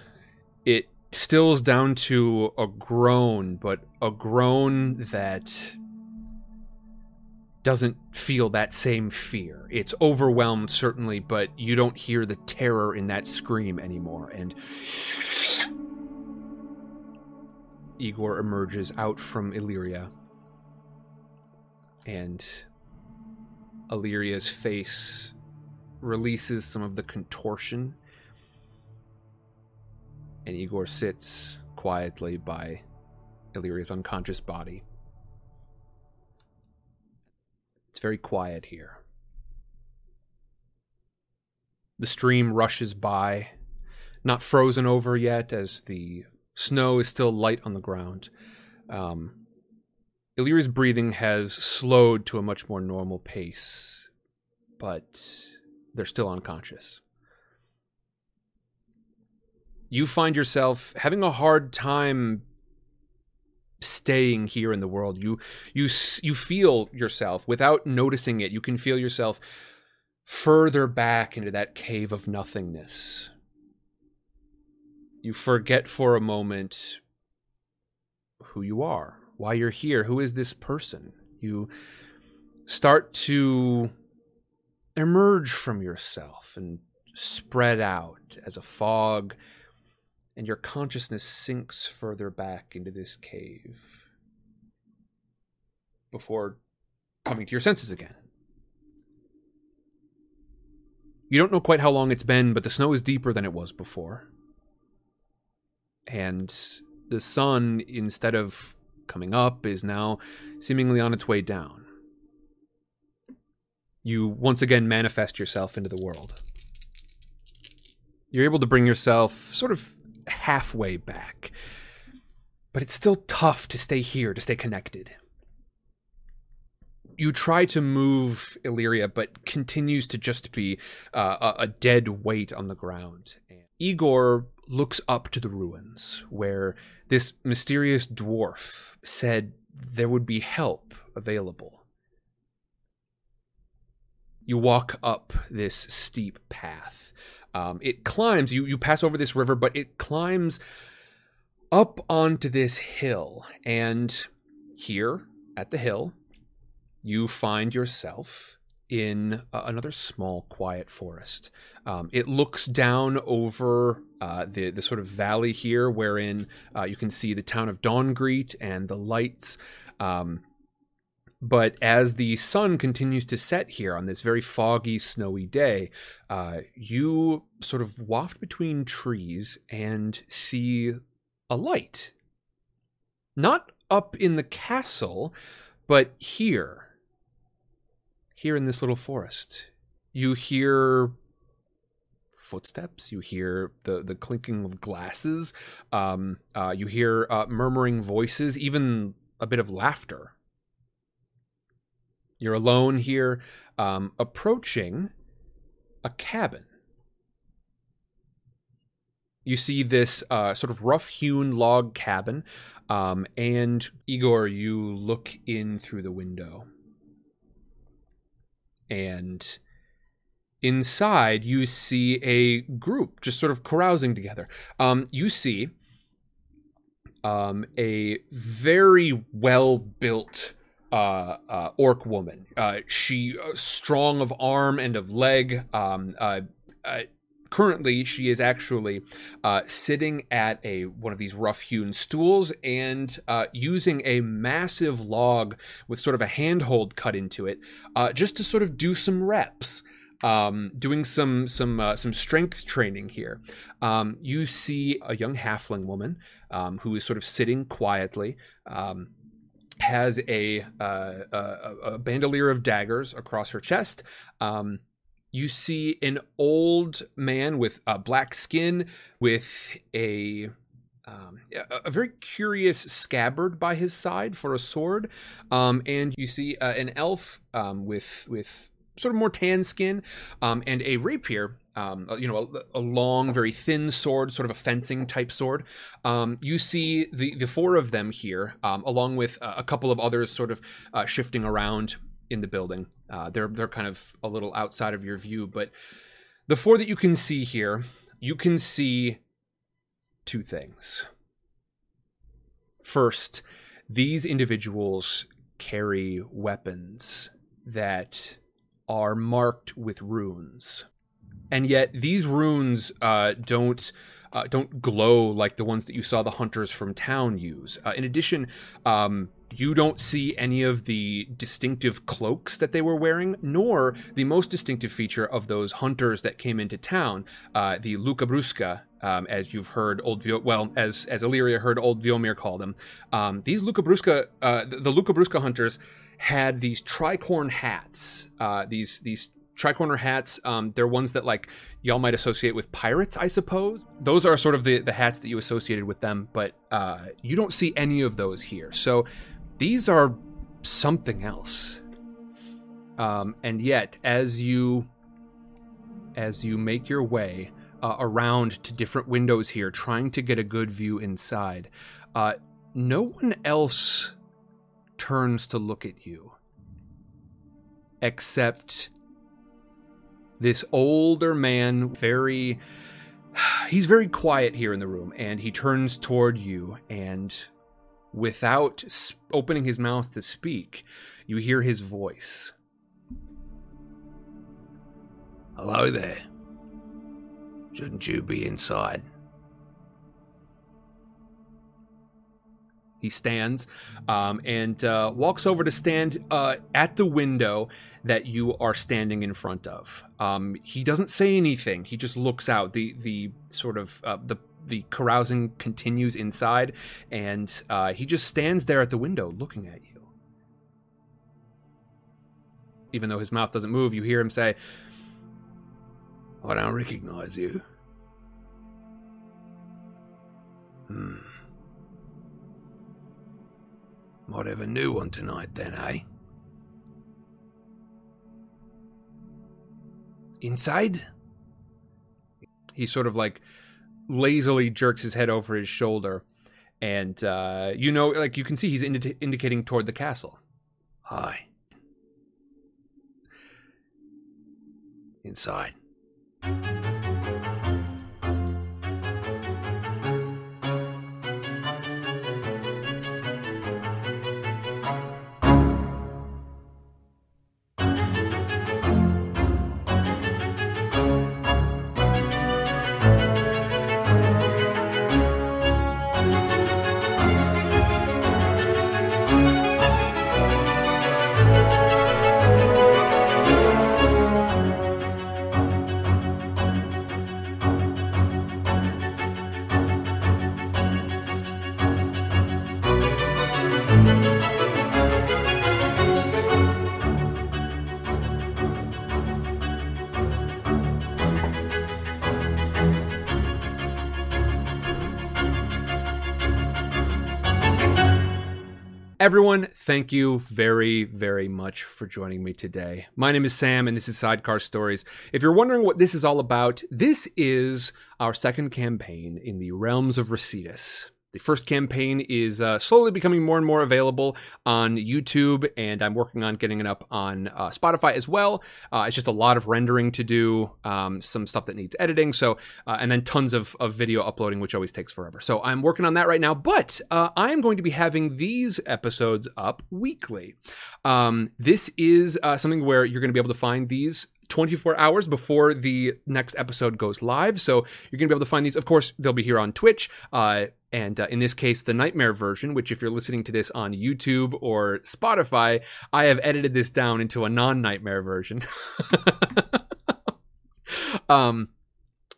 It stills down to a groan, but a groan that doesn't feel that same fear. It's overwhelmed, certainly, but you don't hear the terror in that scream anymore. And Igor emerges out from Illyria and Illyria's face releases some of the contortion, and Igor sits quietly by Illyria's unconscious body. It's very quiet here. The stream rushes by, not frozen over yet, as the snow is still light on the ground. Um, Illyria's breathing has slowed to a much more normal pace, but they're still unconscious. You find yourself having a hard time staying here in the world. You you you feel yourself without noticing it. You can feel yourself further back into that cave of nothingness. You forget for a moment who you are why you're here. Who is this person? You start to emerge from yourself and spread out as a fog, and your consciousness sinks further back into this cave before coming to your senses again. You don't know quite how long it's been, but the snow is deeper than it was before. And the sun, instead of coming up, is now seemingly on its way down. You once again manifest yourself into the world. You're able to bring yourself sort of halfway back. But it's still tough to stay here, to stay connected. You try to move Illyria, but continues to just be uh, a, dead weight on the ground. Igor looks up to the ruins, where this mysterious dwarf said there would be help available. You walk up this steep path. Um, it climbs, you, you pass over this river, but it climbs up onto this hill. And here at the hill, you find yourself in uh, another small, quiet forest. Um, it looks down over uh, the the sort of valley here, wherein uh, you can see the town of Dawngreet and the lights. Um, but as the sun continues to set here on this very foggy, snowy day, uh, you sort of waft between trees and see a light. Not up in the castle, but here. Here in this little forest. You hear footsteps. You hear the the clinking of glasses. Um, uh, you hear uh, murmuring voices, even a bit of laughter. You're alone here, um, approaching a cabin. You see this uh, sort of rough hewn log cabin, um, and Igor, you look in through the window. And inside, you see a group just sort of carousing together. Um, you see um, a very well built uh, uh, orc woman. Uh, she uh, strong of arm and of leg. Um, uh, uh, currently, she is actually sitting at a one of these rough hewn stools and using a massive log with sort of a handhold cut into it, just to sort of do some reps. Um, doing some some uh, some strength training here. Um, you see a young halfling woman um, who is sort of sitting quietly. Um, has a, uh, a, a bandolier of daggers across her chest. Um, you see an old man with uh, black skin, with a um, a, very curious scabbard by his side for a sword, um, and you see uh, an elf um, with with sort of more tan skin um, and a rapier um, you know, a, a, long, very thin sword, sort of a fencing type sword. Um, you see the the four of them here, along with uh, a couple of others, sort of uh, shifting around in the building. Uh, they're they're kind of a little outside of your view, but the four that you can see here, you can see two things. First, these individuals carry weapons that are marked with runes and yet these runes uh, don't uh, don't glow like the ones that you saw the hunters from town use. Uh, in addition, um, you don't see any of the distinctive cloaks that they were wearing, nor the most distinctive feature of those hunters that came into town, uh, the Lukabruska, um, as you've heard old well as as Illyria heard old Viomir call them. Um, these Lukabruska, uh, the, the Lukabruska hunters had these tricorn hats, uh, these these tricorner hats um, they're ones that like y'all might associate with pirates i suppose those are sort of the, the hats that you associated with them but uh, you don't see any of those here so these are something else um, and yet as you as you make your way uh, around to different windows here trying to get a good view inside uh, no one else turns to look at you except this older man, very. He's very quiet here in the room, and he turns toward you, and without opening his mouth to speak, you hear his voice. Hello there. Shouldn't you be inside? He stands um, and uh, walks over to stand uh, at the window that you are standing in front of. Um, he doesn't say anything. He just looks out. The the sort of uh, the the carousing continues inside, and uh, he just stands there at the window looking at you. Even though his mouth doesn't move, you hear him say, I don't recognize you. Hmm. Might have a new one tonight then, eh? Inside? He sort of like lazily jerks his head over his shoulder, and uh, you know, like you can see, he's indi- indicating toward the castle. Aye. Inside. Everyone, thank you very, very much for joining me today. My name is Sam, and this is Sidecar Stories. If you're wondering what this is all about, this is our second campaign in the realms of Residus. The first campaign is uh, slowly becoming more and more available on YouTube, and I'm working on getting it up on uh, Spotify as well. Uh, it's just a lot of rendering to do, um, some stuff that needs editing, so uh, and then tons of, of video uploading, which always takes forever. So I'm working on that right now. But uh, I am going to be having these episodes up weekly. Um, this is uh, something where you're going to be able to find these 24 hours before the next episode goes live. So you're going to be able to find these. Of course, they'll be here on Twitch. Uh, and uh, in this case, the Nightmare version, which if you're listening to this on YouTube or Spotify, I have edited this down into a non Nightmare version. um,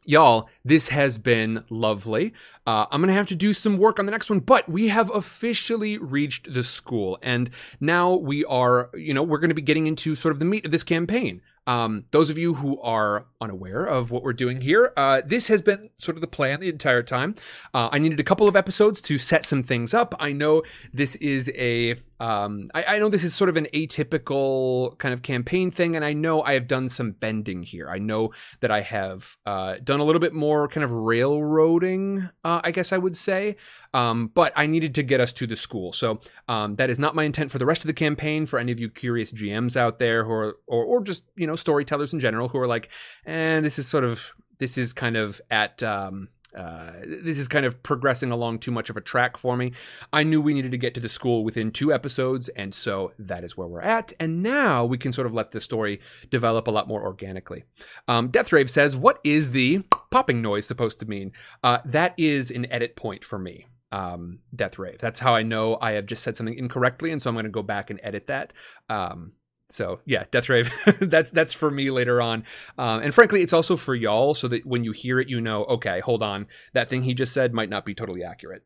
y'all, this has been lovely. Uh, I'm going to have to do some work on the next one, but we have officially reached the school. And now we are, you know, we're going to be getting into sort of the meat of this campaign. Um, those of you who are unaware of what we're doing here, uh, this has been sort of the plan the entire time. Uh, I needed a couple of episodes to set some things up. I know this is a, um, I, I know this is sort of an atypical kind of campaign thing, and I know I have done some bending here. I know that I have uh, done a little bit more kind of railroading, uh, I guess I would say. Um, but I needed to get us to the school. So um, that is not my intent for the rest of the campaign. For any of you curious GMs out there who are, or, or just, you know, storytellers in general who are like, and eh, this is sort of, this is kind of at, um, uh, this is kind of progressing along too much of a track for me. I knew we needed to get to the school within two episodes, and so that is where we're at. And now we can sort of let the story develop a lot more organically. Um, Deathrave says, What is the popping noise supposed to mean? Uh, that is an edit point for me um, Death Rave. That's how I know I have just said something incorrectly, and so I'm going to go back and edit that. Um, so yeah, Death Rave. that's that's for me later on, um, and frankly, it's also for y'all, so that when you hear it, you know, okay, hold on, that thing he just said might not be totally accurate.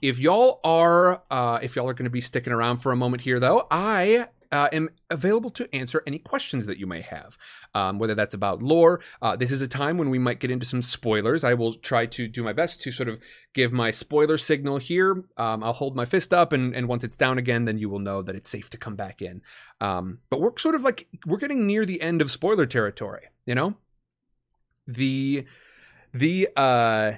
If y'all are, uh, if y'all are going to be sticking around for a moment here, though, I uh, am available to answer any questions that you may have, um, whether that's about lore. Uh, this is a time when we might get into some spoilers. I will try to do my best to sort of give my spoiler signal here. Um, I'll hold my fist up, and, and once it's down again, then you will know that it's safe to come back in. Um, but we're sort of like we're getting near the end of spoiler territory. You know, the the uh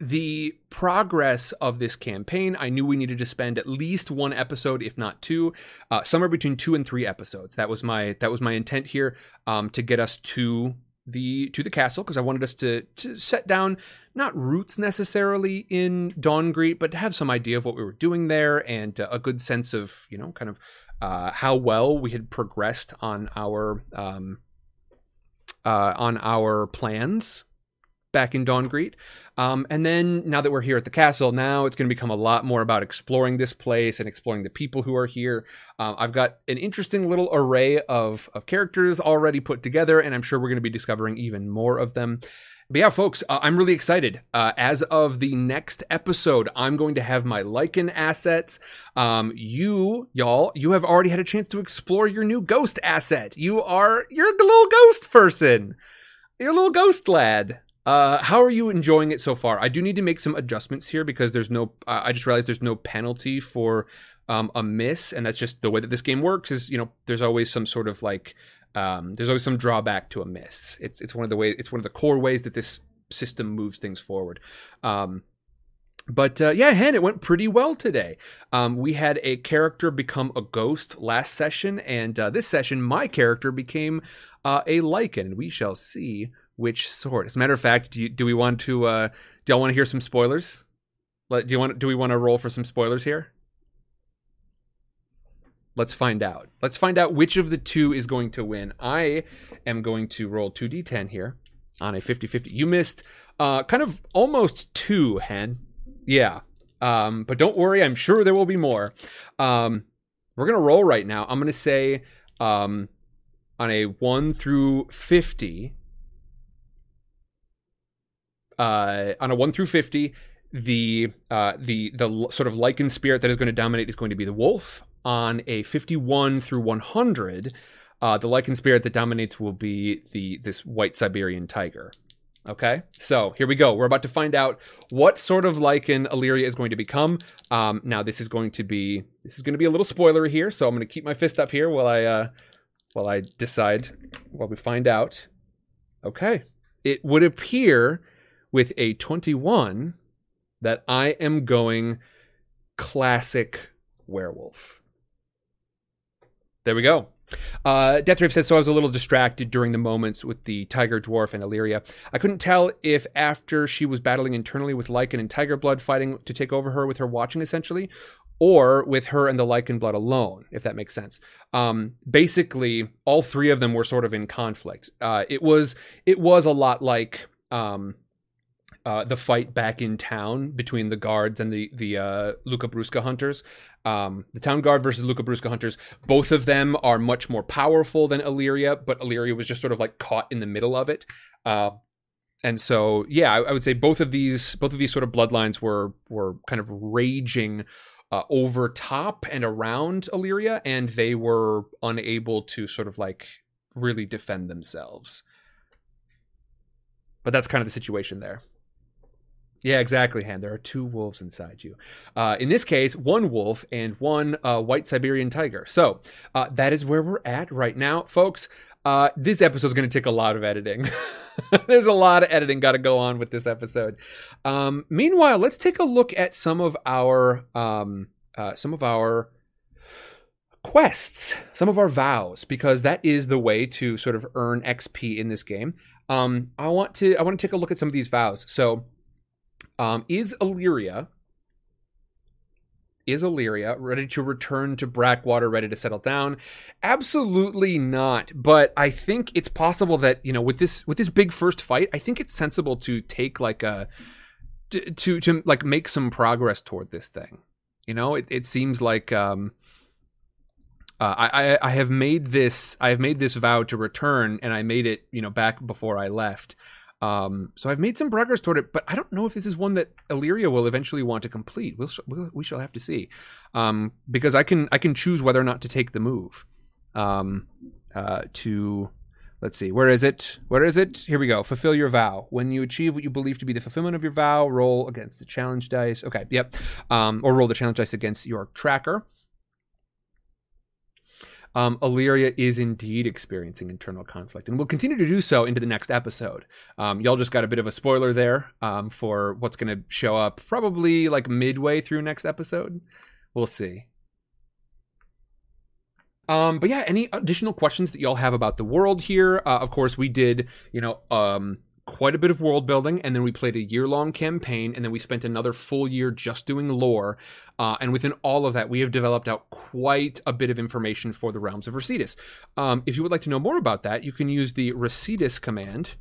the progress of this campaign, I knew we needed to spend at least one episode, if not two, uh, somewhere between two and three episodes. That was my that was my intent here um, to get us to the to the castle because I wanted us to to set down not roots necessarily in Dawngreet, but to have some idea of what we were doing there and uh, a good sense of you know kind of uh, how well we had progressed on our um, uh, on our plans back in Dawngreet. Um, and then now that we're here at the castle, now it's going to become a lot more about exploring this place and exploring the people who are here. Um, I've got an interesting little array of, of characters already put together, and I'm sure we're going to be discovering even more of them. But yeah, folks, uh, I'm really excited. Uh, as of the next episode, I'm going to have my Lycan assets. Um, you, y'all, you have already had a chance to explore your new ghost asset. You are, you're the little ghost person. You're a little ghost lad. Uh, how are you enjoying it so far? I do need to make some adjustments here because there's no. Uh, I just realized there's no penalty for um, a miss, and that's just the way that this game works. Is you know there's always some sort of like um, there's always some drawback to a miss. It's it's one of the way it's one of the core ways that this system moves things forward. Um, but uh, yeah, Hen, it went pretty well today. Um, we had a character become a ghost last session, and uh, this session, my character became uh, a Lycan. We shall see which sort. As a matter of fact, do, you, do we want to? Uh, do y'all want to hear some spoilers? Do you want? Do we want to roll for some spoilers here? Let's find out. Let's find out which of the two is going to win. I am going to roll 2d10 here on a 50-50. You missed uh, kind of almost two, Hen. Yeah. Um, but don't worry, I'm sure there will be more. Um, we're gonna roll right now. I'm gonna say um, on a one through fifty uh, on a one through fifty, the uh, the the sort of Lycan spirit that is going to dominate is going to be the wolf. On a fifty-one through one hundred, uh, the Lycan spirit that dominates will be the this white Siberian tiger. Okay, so here we go. We're about to find out what sort of Lycan Illyria is going to become. Um, now, this is going to be this is going to be a little spoilery here, so I'm going to keep my fist up here while I uh, while I decide while we find out. Okay, it would appear with a 21 that I am going classic werewolf. There we go. Uh, Deathrave says, so I was a little distracted during the moments with the Tiger Dwarf and Illyria. I couldn't tell if after she was battling internally with Lycan and Tiger Blood fighting to take over her with her watching essentially, or with her and the Lycan Blood alone, if that makes sense. Um, basically, all three of them were sort of in conflict. Uh, it was it was a lot like um, uh, the fight back in town between the guards and the the uh, Luca Brusca hunters. Um, the town guard versus Luca Brusca hunters. Both of them are much more powerful than Illyria, but Illyria was just sort of like caught in the middle of it. Uh, and so, yeah, I, I, would say both of these both of these sort of bloodlines were were kind of raging uh, over top and around Illyria, and they were unable to sort of like really defend themselves. But that's kind of the situation there. Yeah, exactly, Han. There are two wolves inside you. Uh, in this case, one wolf and one uh, white Siberian tiger. So uh, that is where we're at right now, folks. Uh, this episode is going to take a lot of editing. There's a lot of editing got to go on with this episode. Um, meanwhile, let's take a look at some of our um, uh, some of our quests, some of our vows, because that is the way to sort of earn XP in this game. Um, I want to I want to take a look at some of these vows. So um, is Illyria is Illyria ready to return to Brackwater, ready to settle down? Absolutely not. But I think it's possible that you know with this with this big first fight, I think it's sensible to take like a to to, to like make some progress toward this thing. You know, it, it seems like um, uh, I, I have made this I have made this vow to return, and I made it you know back before I left. Um, so I've made some progress toward it, but I don't know if this is one that Illyria will eventually want to complete. We'll, we'll we shall have to see, um, because I can I can choose whether or not to take the move. Um, uh, to let's see, where is it? Where is it? Here we go. Fulfill your vow. When you achieve what you believe to be the fulfillment of your vow, roll against the challenge dice. Okay, yep. Um, or roll the challenge dice against your tracker um, Illyria is indeed experiencing internal conflict and will continue to do so into the next episode. Um, y'all just got a bit of a spoiler there um, for what's going to show up probably like midway through next episode. We'll see. Um, but yeah, any additional questions that y'all have about the world here? Uh, of course, we did, you know, um, quite a bit of world building, and then we played a year long campaign, and then we spent another full year just doing lore. Uh, and within all of that, we have developed out quite a bit of information for the realms of Residus. Um, if you would like to know more about that, you can use the Residus command.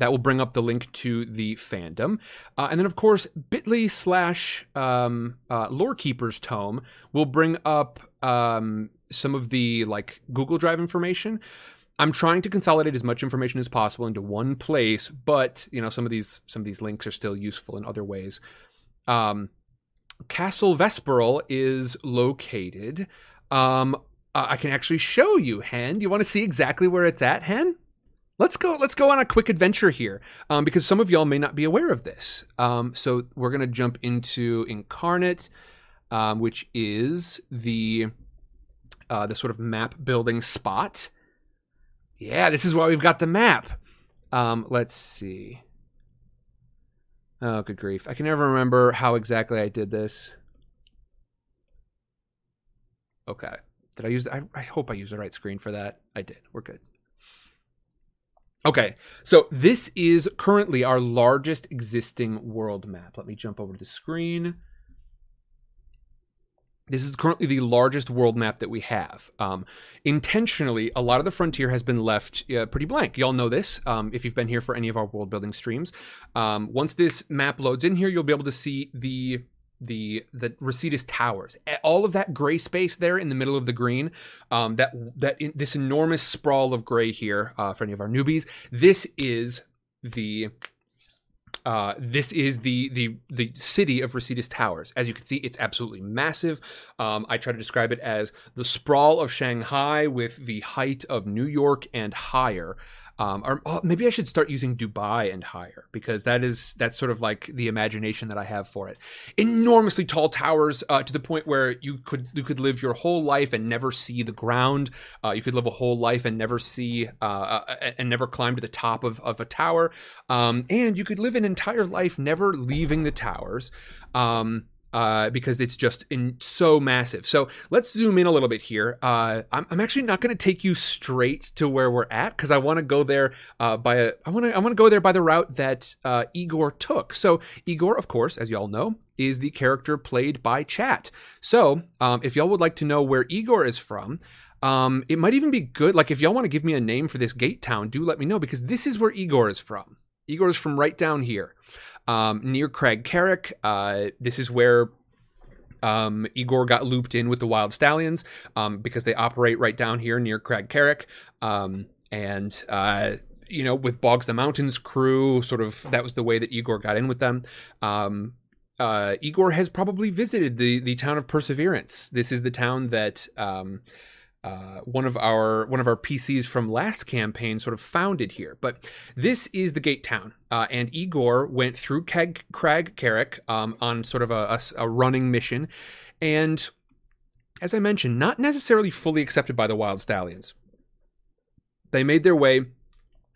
that will bring up the link to the fandom. Uh, and then, of course, bit.ly slash um, uh, Lorekeeper's Tome will bring up um, some of the like Google Drive information. I'm trying to consolidate as much information as possible into one place, but you know some of these some of these links are still useful in other ways. Um, Castle Vesperale is located. Um, I can actually show you, Hen. You want to see exactly where it's at, Hen? Let's go. Let's go on a quick adventure here, um, because some of y'all may not be aware of this. Um, so we're gonna jump into Inkarnate, um, which is the uh, the sort of map building spot. Yeah, this is why we've got the map. Um, let's see. Oh, good grief! I can never remember how exactly I did this. Okay, did I use? I, I hope I used the right screen for that. I did. We're good. Okay, so this is currently our largest existing world map. Let me jump over to the screen. This is currently the largest world map that we have. Um, intentionally, a lot of the frontier has been left uh, pretty blank. Y'all know this um, if you've been here for any of our world building streams. Um, once this map loads in here, you'll be able to see the the the Residus Towers. All of that gray space there in the middle of the green, um, that that in, this enormous sprawl of gray here uh, for any of our newbies. This is the uh, this is the the the city of Residus Towers. As you can see, it's absolutely massive. Um, I try to describe it as the sprawl of Shanghai with the height of New York and higher. Um, or oh, maybe I should start using Dubai and higher because that is that's sort of like the imagination that I have for it. Enormously tall towers uh, to the point where you could you could live your whole life and never see the ground. Uh, you could live a whole life and never see uh, uh and never climb to the top of, of a tower. Um, and you could live an entire life never leaving the towers. Um, uh, because it's just in so massive. So let's zoom in a little bit here. Uh, I'm, I'm, actually not going to take you straight to where we're at because I want to go there uh, by a I want to I want to go there by the route that uh, Igor took. So Igor, of course, as y'all know, is the character played by Chat. So um, if y'all would like to know where Igor is from. Um, it might even be good. Like, if y'all want to give me a name for this gate town, do let me know because this is where Igor is from. Igor is from right down here um, near Crag Carrick. Uh, this is where um, Igor got looped in with the Wild Stallions um, because they operate right down here near Crag Carrick. Um, and, uh, you know, with Boggs the Mountains crew, sort of that was the way that Igor got in with them. Um, uh, Igor has probably visited the the town of Perseverance. This is the town that um, uh, one of our one of our PCs from last campaign sort of founded here. But this is the gate town, uh, and Igor went through Crag, Crag Carrick um, on sort of a, a, a, running mission, and as I mentioned, not necessarily fully accepted by the Wild Stallions. They made their way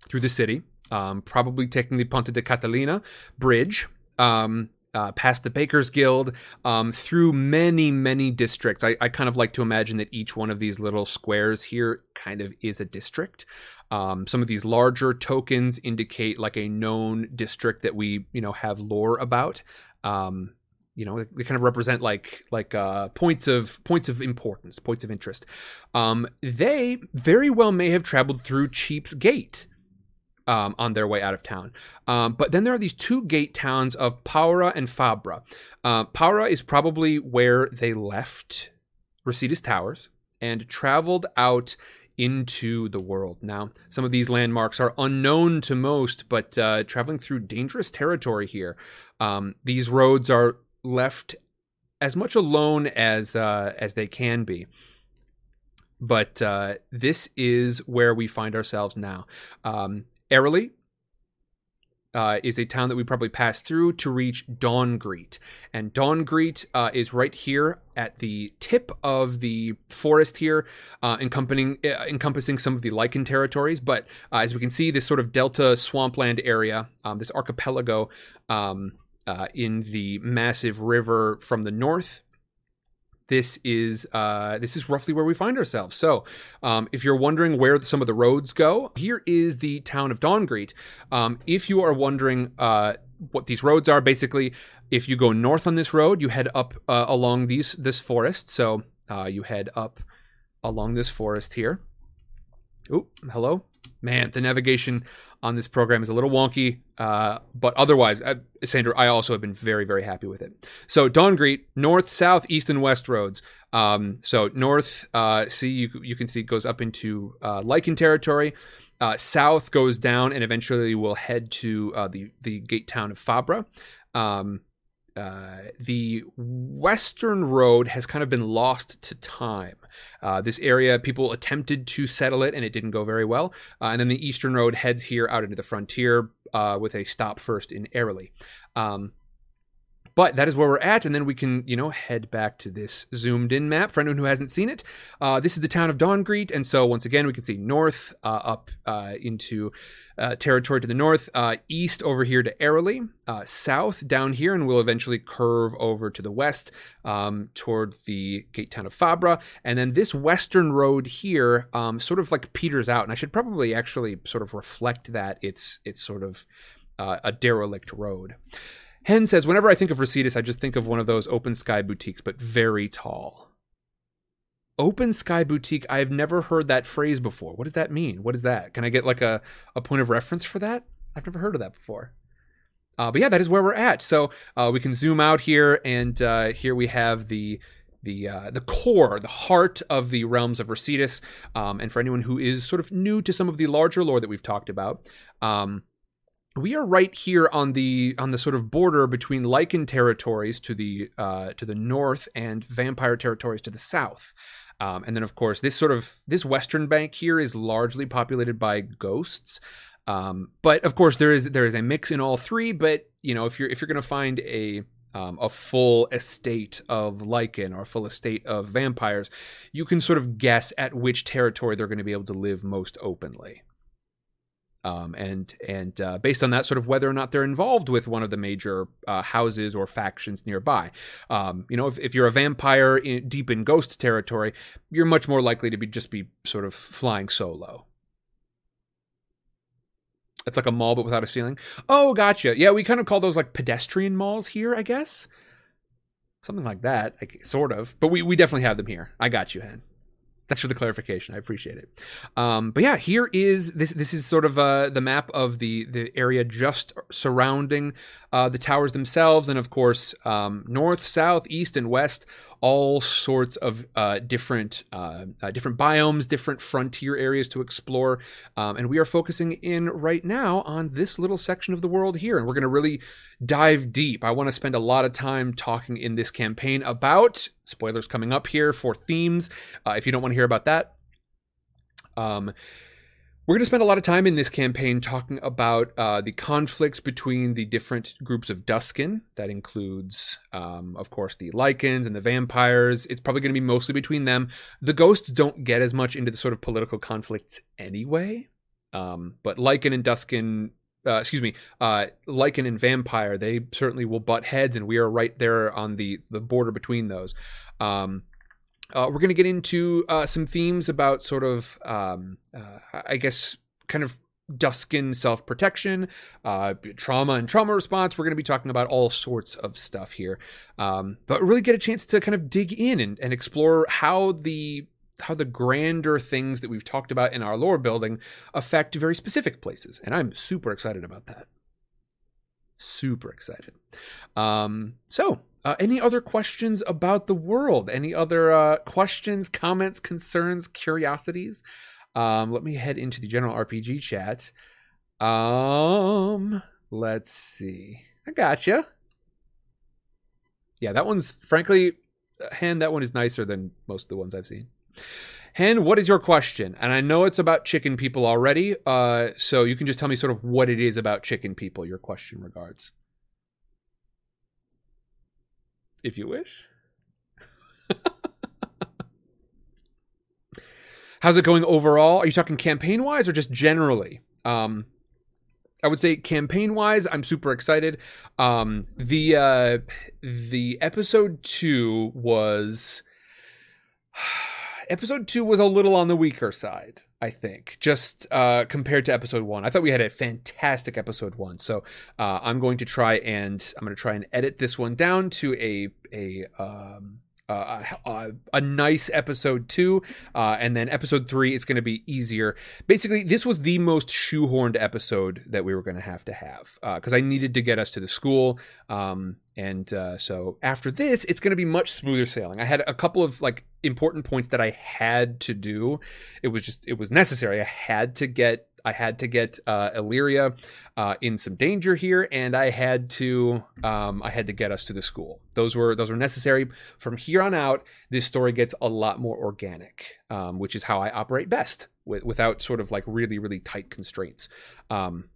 through the city, um, probably taking the Ponte de Catalina bridge. Um, uh, past the Bakers Guild, um, through many, many districts. I, I, kind of like to imagine that each one of these little squares here kind of is a district. Um, some of these larger tokens indicate like a known district that we, you know, have lore about. Um, you know, they kind of represent like like uh, points of points of importance, points of interest. Um, they very well may have traveled through Cheap's Gate um, on their way out of town. Um, but then there are these two gate towns of Paura and Fabra. Uh, Paura is probably where they left Residus Towers and traveled out into the world. Now, some of these landmarks are unknown to most, but uh, traveling through dangerous territory here. Um, these roads are left as much alone as uh, as they can be. But uh, this is where we find ourselves now. Um, Airily uh, is a town that we probably pass through to reach Dawngreet. And Dawngreet uh, is right here at the tip of the forest here, uh, encompassing, uh, encompassing some of the Lycan territories. But uh, as we can see, this sort of delta swampland area, um, this archipelago um, uh, in the massive river from the north this is uh, this is roughly where we find ourselves. So, um, if you're wondering where some of the roads go, here is the town of Dawngreet. Um, if you are wondering uh, what these roads are, basically, if you go north on this road, you head up uh, along these this forest. So uh, you head up along this forest here. Oh, hello, man! The navigation on this program is a little wonky, uh, but otherwise, Sandra, I also have been very, very happy with it. So Dawngreet, north, south, east, and west roads. Um, so north, uh, see you you can see it goes up into uh, Lycan territory. Uh, south goes down and eventually will head to uh, the the gate town of Fabra. Um, uh, the western road has kind of been lost to time. Uh, this area, people attempted to settle it and it didn't go very well. Uh, and then the eastern road heads here out into the frontier uh, with a stop first in Airlie. Um, but that is where we're at, and then we can, you know, head back to this zoomed in map for anyone who hasn't seen it. Uh, this is the town of Dawngreet, and so once again, we can see north uh, up into uh, territory to the north, uh, east over here to Airlie, uh, south down here, and we'll eventually curve over to the west um, toward the gate town of Fabra. And then this western road here um, sort of like peters out, and I should probably actually sort of reflect that it's it's sort of uh, a derelict road. Hen says, whenever I think of Residus, I just think of one of those open sky boutiques, but very tall. Open sky boutique, I've never heard that phrase before. What does that mean? What is that? Can I get like a, a point of reference for that? I've never heard of that before. Uh, but yeah, that is where we're at. So uh, we can zoom out here, and uh, here we have the the uh, the core, the heart of the realms of Residus. Um, and for anyone who is sort of new to some of the larger lore that we've talked about, um, we are right here on the on the sort of border between Lycan territories to the uh, to the north and vampire territories to the south. Um, and then, of course, this sort of this western bank here is largely populated by ghosts. Um, but of course, there is there is a mix in all three. But you know, if you're if you're going to find a um, a full estate of Lycan or a full estate of vampires, you can sort of guess at which territory they're going to be able to live most openly. Um, and and uh, based on that, sort of whether or not they're involved with one of the major uh, houses or factions nearby. Um, you know, if, if you're a vampire in, deep in ghost territory, you're much more likely to be just be sort of flying solo. It's like a mall but without a ceiling. Oh, gotcha. Yeah, we kind of call those like pedestrian malls here, I guess. Something like that, like, sort of. But we, we definitely have them here. I got you, Hen. Thanks for the clarification. I appreciate it. Um, but yeah, here is this. This is sort of uh, the map of the the area just surrounding uh, the towers themselves, and of course, um, north, south, east, and west. All sorts of uh, different uh, uh, different biomes, different frontier areas to explore, um, and we are focusing in right now on this little section of the world here, and we're going to really dive deep. I want to spend a lot of time talking in this campaign about spoilers coming up here for themes. Uh, if you don't want to hear about that, um, we're going to spend a lot of time in this campaign talking about uh, the conflicts between the different groups of Duskin. That includes, um, of course, the Lycans and the vampires. It's probably going to be mostly between them. The ghosts don't get as much into the sort of political conflicts anyway. Um, but Lycan and Duskin uh, excuse me, uh, Lycan and Vampire, they certainly will butt heads, and we are right there on the the border between those. Um, uh, we're going to get into uh, some themes about sort of, um, uh, I guess, kind of Duskin self protection, uh, trauma and trauma response. We're going to be talking about all sorts of stuff here, um, but really get a chance to kind of dig in and, and explore how the how the grander things that we've talked about in our lore building affect very specific places. And I'm super excited about that. Super excited. Um, so, uh, any other questions about the world? Any other uh, questions, comments, concerns, curiosities? Um, let me head into the general RPG chat. Um, let's see. I gotcha. Yeah, that one's frankly, hand that one is nicer than most of the ones I've seen. Hen, what is your question? And I know it's about chicken people already, uh, so you can just tell me sort of what it is about chicken people your question regards. If you wish. How's it going overall? Are you talking campaign wise or just generally? Um, I would say campaign wise, I'm super excited. Um, the uh, the episode two was episode two was a little on the weaker side. I think just uh, compared to episode one, I thought we had a fantastic episode one. So uh, I'm going to try and I'm going to try and edit this one down to a a um, uh, a, a, nice episode two, uh, and then episode three is going to be easier. Basically, this was the most shoehorned episode that we were going to have to have because uh, I needed to get us to the school. Um, and uh, so after this, it's going to be much smoother sailing. I had a couple of like important points that I had to do. It was just it was necessary. I had to get I had to get uh, Illyria uh, in some danger here, and I had to um, I had to get us to the school. Those were those were necessary. From here on out, this story gets a lot more organic, um, which is how I operate best, with, without sort of like really really tight constraints. Um,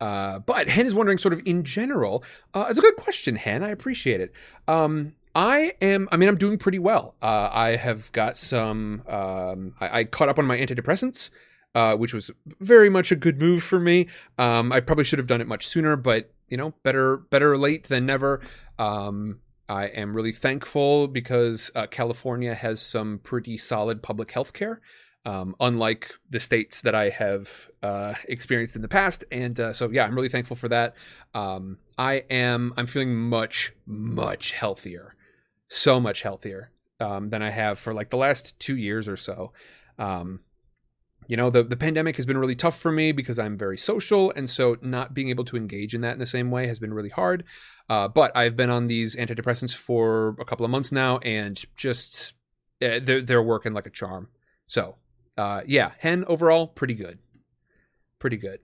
uh, but Hen is wondering, sort of in general. Uh, it's a good question, Hen. I appreciate it. Um, I am. I mean, I'm doing pretty well. Uh, I have got some. Um, I, I, caught up on my antidepressants uh, which was very much a good move for me. Um, I probably should have done it much sooner, but you know, better better late than never. Um, I am really thankful because uh, California has some pretty solid public health care, um, unlike the states that I have uh, experienced in the past. And uh, so, yeah, I'm really thankful for that. Um, I am, I'm feeling much, much healthier, so much healthier um, than I have for like the last two years or so. Um, you know the, the pandemic has been really tough for me because i'm very social and so not being able to engage in that in the same way has been really hard. Uh, but i've been on these antidepressants for a couple of months now and just uh, they're, they're working like a charm. So uh, yeah hen overall pretty good. Pretty good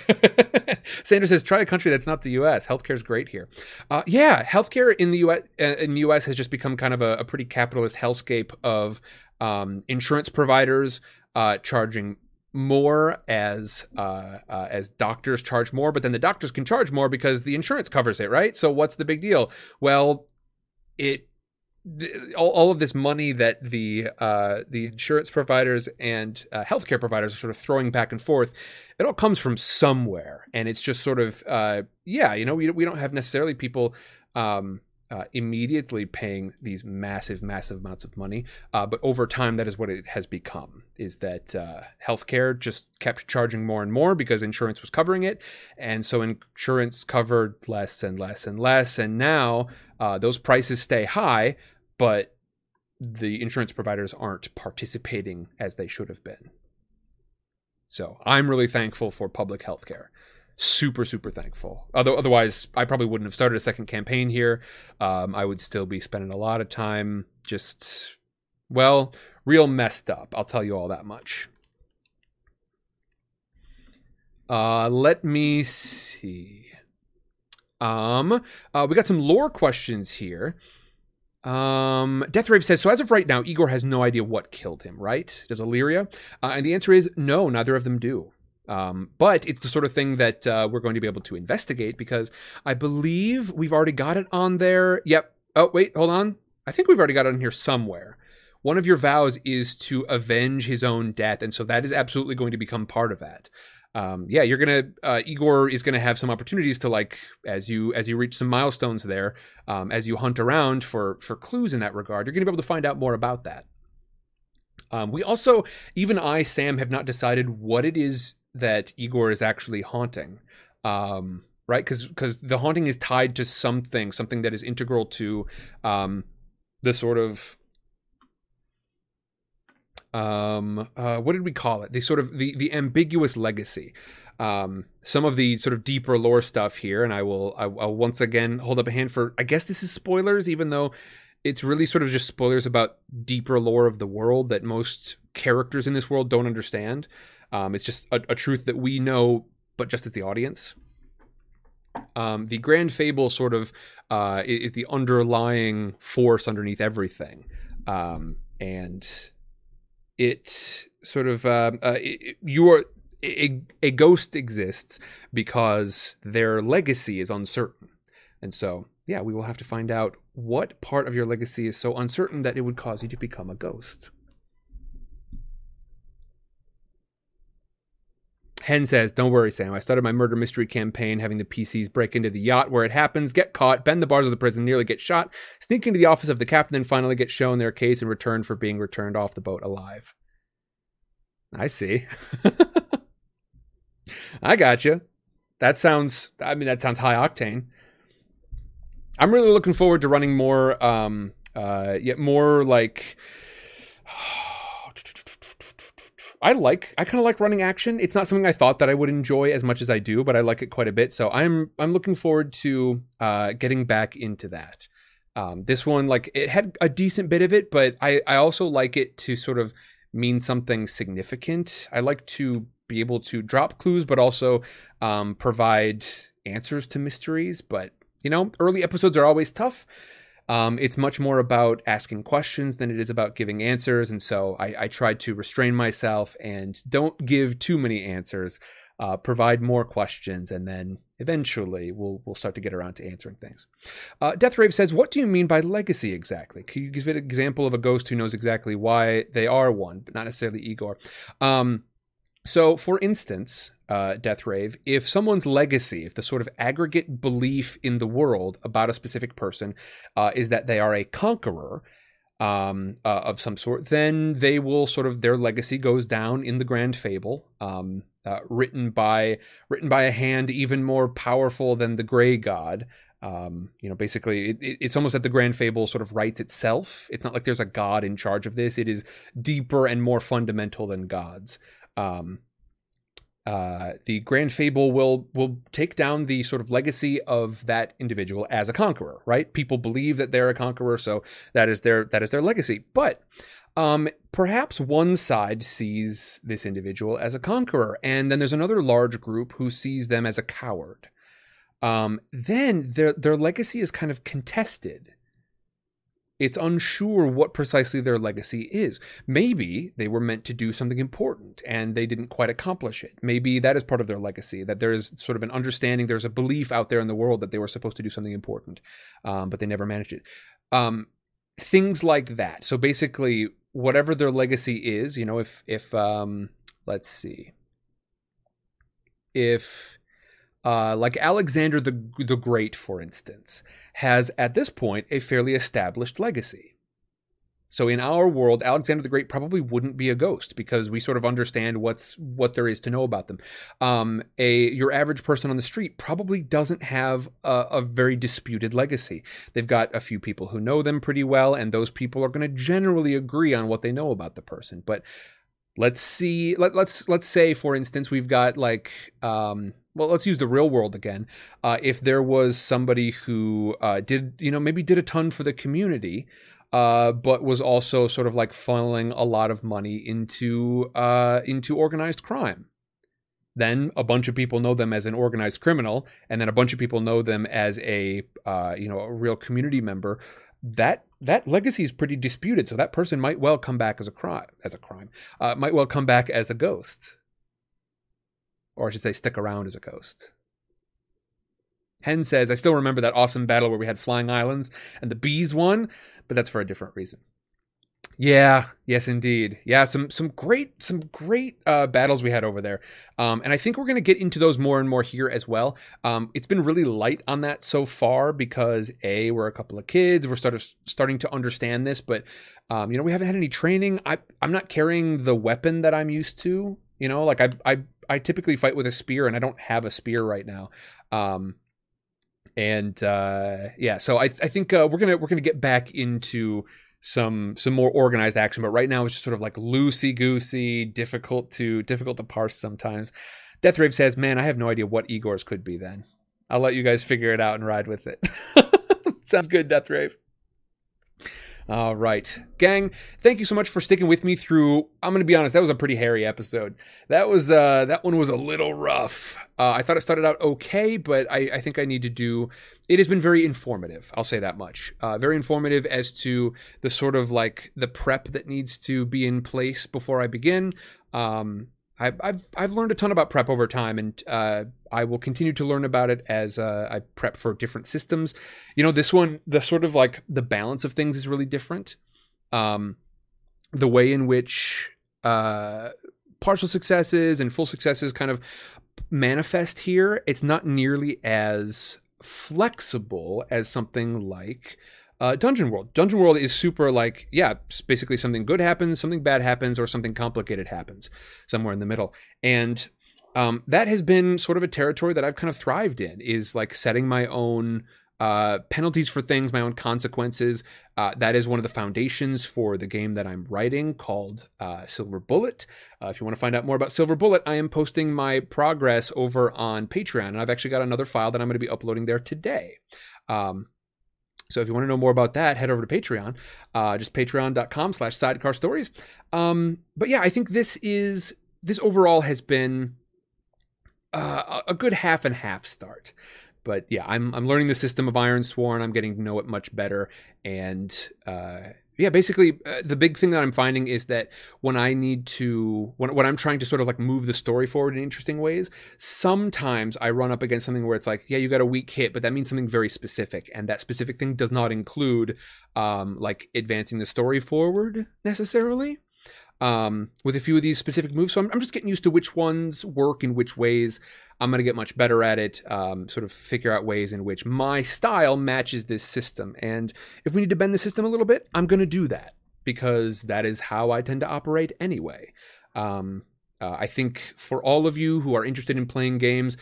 Sanders says, "Try a country that's not the U.S. Healthcare is great here." Uh, yeah, healthcare in the U.S. Uh, in the U.S. has just become kind of a, a pretty capitalist hellscape of um, insurance providers uh, charging more as uh, uh, as doctors charge more, but then the doctors can charge more because the insurance covers it, right? So what's the big deal? Well, it all, all of this money that the uh, the insurance providers and uh, healthcare providers are sort of throwing back and forth, it all comes from somewhere, and it's just sort of uh, yeah, you know, we we don't have necessarily people. Um, uh, immediately paying these massive, massive amounts of money. Uh, but over time, that is what it has become: is that uh, healthcare just kept charging more and more because insurance was covering it, and so insurance covered less and less and less. And now those prices stay high, but the insurance providers aren't participating as they should have been. So I'm really thankful for public healthcare super super thankful. Although otherwise i probably wouldn't have started a second campaign here. Um, i would still be spending a lot of time just well real messed up i'll tell you all that much. Uh, let me see. Um uh, we got some lore questions here um, Deathrave says, so as of right now, Igor has no idea what killed him, right? Does Illyria? Uh, and the answer is no, neither of them do. Um, but it's the sort of thing that uh, we're going to be able to investigate because I believe we've already got it on there. Yep. Oh, wait, hold on. I think we've already got it on here somewhere. One of your vows is to avenge his own death, and so that is absolutely going to become part of that. Um, yeah, you're gonna uh, Igor is gonna have some opportunities to like as you as you reach some milestones there, um, as you hunt around for for clues in that regard. You're gonna be able to find out more about that. Um, we also, even I, Sam, have not decided what it is that Igor is actually haunting. Um, right? Because because the haunting is tied to something, something that is integral to um, the sort of um, uh, what did we call it? The sort of the the ambiguous legacy. Um, some of the sort of deeper lore stuff here, and I will I, will once again hold up a hand for. I guess this is spoilers, even though it's really sort of just spoilers about deeper lore of the world that most characters in this world don't understand. Um, it's just a, a, truth that we know, but just as the audience. Um, the grand fable sort of uh, is the underlying force underneath everything, um, and it sort of uh, uh, you are a, a ghost exists because their legacy is uncertain, and so yeah, we will have to find out what part of your legacy is so uncertain that it would cause you to become a ghost. Hen says, Don't worry, Sam. I started my murder mystery campaign having the PCs break into the yacht where it happens, get caught, bend the bars of the prison, nearly get shot, sneak into the office of the captain, then finally get shown their case in return for being returned off the boat alive. I see. I got you. That sounds, I mean, that sounds high octane. I'm really looking forward to running more, um, uh, yet more like. I like I kind of like running action. It's not something I thought that I would enjoy as much as I do, but I like it quite a bit. So I'm I'm looking forward to uh, getting back into that. Um, this one, like it had a decent bit of it, but I I also like it to sort of mean something significant. I like to be able to drop clues, but also um, provide answers to mysteries. But you know, early episodes are always tough. Um, it's much more about asking questions than it is about giving answers. And so I, I try to restrain myself and don't give too many answers, uh, provide more questions, and then eventually we'll, we'll start to get around to answering things. Uh, Deathrave says, What do you mean by legacy exactly? Can you give an example of a ghost who knows exactly why they are one, but not necessarily Igor? Um, so, for instance, uh, Deathrave, if someone's legacy, if the sort of aggregate belief in the world about a specific person uh, is that they are a conqueror um, uh, of some sort, then they will sort of their legacy goes down in the grand fable, um, uh, written by written by a hand even more powerful than the Gray God. Um, you know, basically, it, it's almost that the Grand Fable sort of writes itself. It's not like there's a god in charge of this. It is deeper and more fundamental than gods. Um, uh, the Grand Fable will will take down the sort of legacy of that individual as a conqueror, right? People believe that they're a conqueror, so that is their that is their legacy. But um, perhaps one side sees this individual as a conqueror, and then there's another large group who sees them as a coward. Um, then their their legacy is kind of contested it's unsure what precisely their legacy is. Maybe they were meant to do something important and they didn't quite accomplish it. Maybe that is part of their legacy, that there is sort of an understanding, there's a belief out there in the world that they were supposed to do something important, um, but they never managed it. Um, things like that. So basically, whatever their legacy is, you know, if, if, um, let's see, if, uh, like Alexander the the Great, for instance, has at this point a fairly established legacy. So in our world, Alexander the Great probably wouldn't be a ghost because we sort of understand what's what there is to know about them. Um, a your average person on the street probably doesn't have a, a very disputed legacy. They've got a few people who know them pretty well, and those people are going to generally agree on what they know about the person. But let's see, let, let's let's say, for instance, we've got like um, well, let's use the real world again. Uh, if there was somebody who uh, did, you know, maybe did a ton for the community, uh, but was also sort of like funneling a lot of money into uh, into organized crime. Then a bunch of people know them as an organized criminal, and then a bunch of people know them as a uh, you know a real community member. That that legacy is pretty disputed, so that person might well come back as a crime as a crime, uh, might well come back as a ghost or I should say, stick around as a ghost. Hen says, I still remember that awesome battle where we had flying islands and the bees won, but that's for a different reason. Yeah, yes, indeed. Yeah, some some great some great uh, battles we had over there, um, and I think we're going to get into those more and more here as well. Um, it's been really light on that so far because a we're a couple of kids, we're sort of starting to understand this, but um, you know we haven't had any training. I I'm not carrying the weapon that I'm used to. You know, like I I I typically fight with a spear, and I don't have a spear right now. Um, and uh, yeah, so I, I think uh, we're gonna we're gonna get back into some some more organized action, but right now it's just sort of like loosey goosey, difficult to difficult to parse sometimes. Deathrave says, "Man, I have no idea what Igor's could be. Then I'll let you guys figure it out and ride with it." Sounds good, Deathrave. All right, gang. Thank you so much for sticking with me through. I'm going to be honest. That was a pretty hairy episode. That was uh, that one was a little rough. Uh, I thought it started out okay, but I, I think I need to do. It has been very informative. I'll say that much. Uh, very informative as to the sort of like the prep that needs to be in place before I begin. Um, I, I've I've learned a ton about prep over time, and uh, I will continue to learn about it as uh, I prep for different systems. You know, this one, the sort of like the balance of things is really different. Um, the way in which uh, partial successes and full successes kind of manifest here, it's not nearly as flexible as something like uh, Dungeon World. Dungeon World is super like, yeah, basically something good happens, something bad happens, or something complicated happens somewhere in the middle. And um, that has been sort of a territory that I've kind of thrived in, is like setting my own uh, penalties for things, my own consequences. Uh, that is one of the foundations for the game that I'm writing called uh, Silver Bullet. Uh, if you want to find out more about Silver Bullet, I am posting my progress over on Patreon, and I've actually got another file that I'm going to be uploading there today. Um, so if you want to know more about that, head over to Patreon, uh, just patreon.com slash sidecar stories. Um, but yeah, I think this is, this overall has been uh, a good half and half start. But yeah, I'm, I'm learning the system of Ironsworn. I'm getting to know it much better. And, uh, yeah, basically, uh, the big thing that I'm finding is that when I need to, when, when I'm trying to sort of like move the story forward in interesting ways, sometimes I run up against something where it's like, yeah, you got a weak hit, but that means something very specific. And that specific thing does not include um, like advancing the story forward necessarily um, with a few of these specific moves. So I'm, I'm, just getting used to which ones work in which ways. I'm going to get much better at it, um, sort of figure out ways in which my style matches this system. And if we need to bend the system a little bit, I'm going to do that because that is how I tend to operate anyway. Um, uh, I think for all of you who are interested in playing games,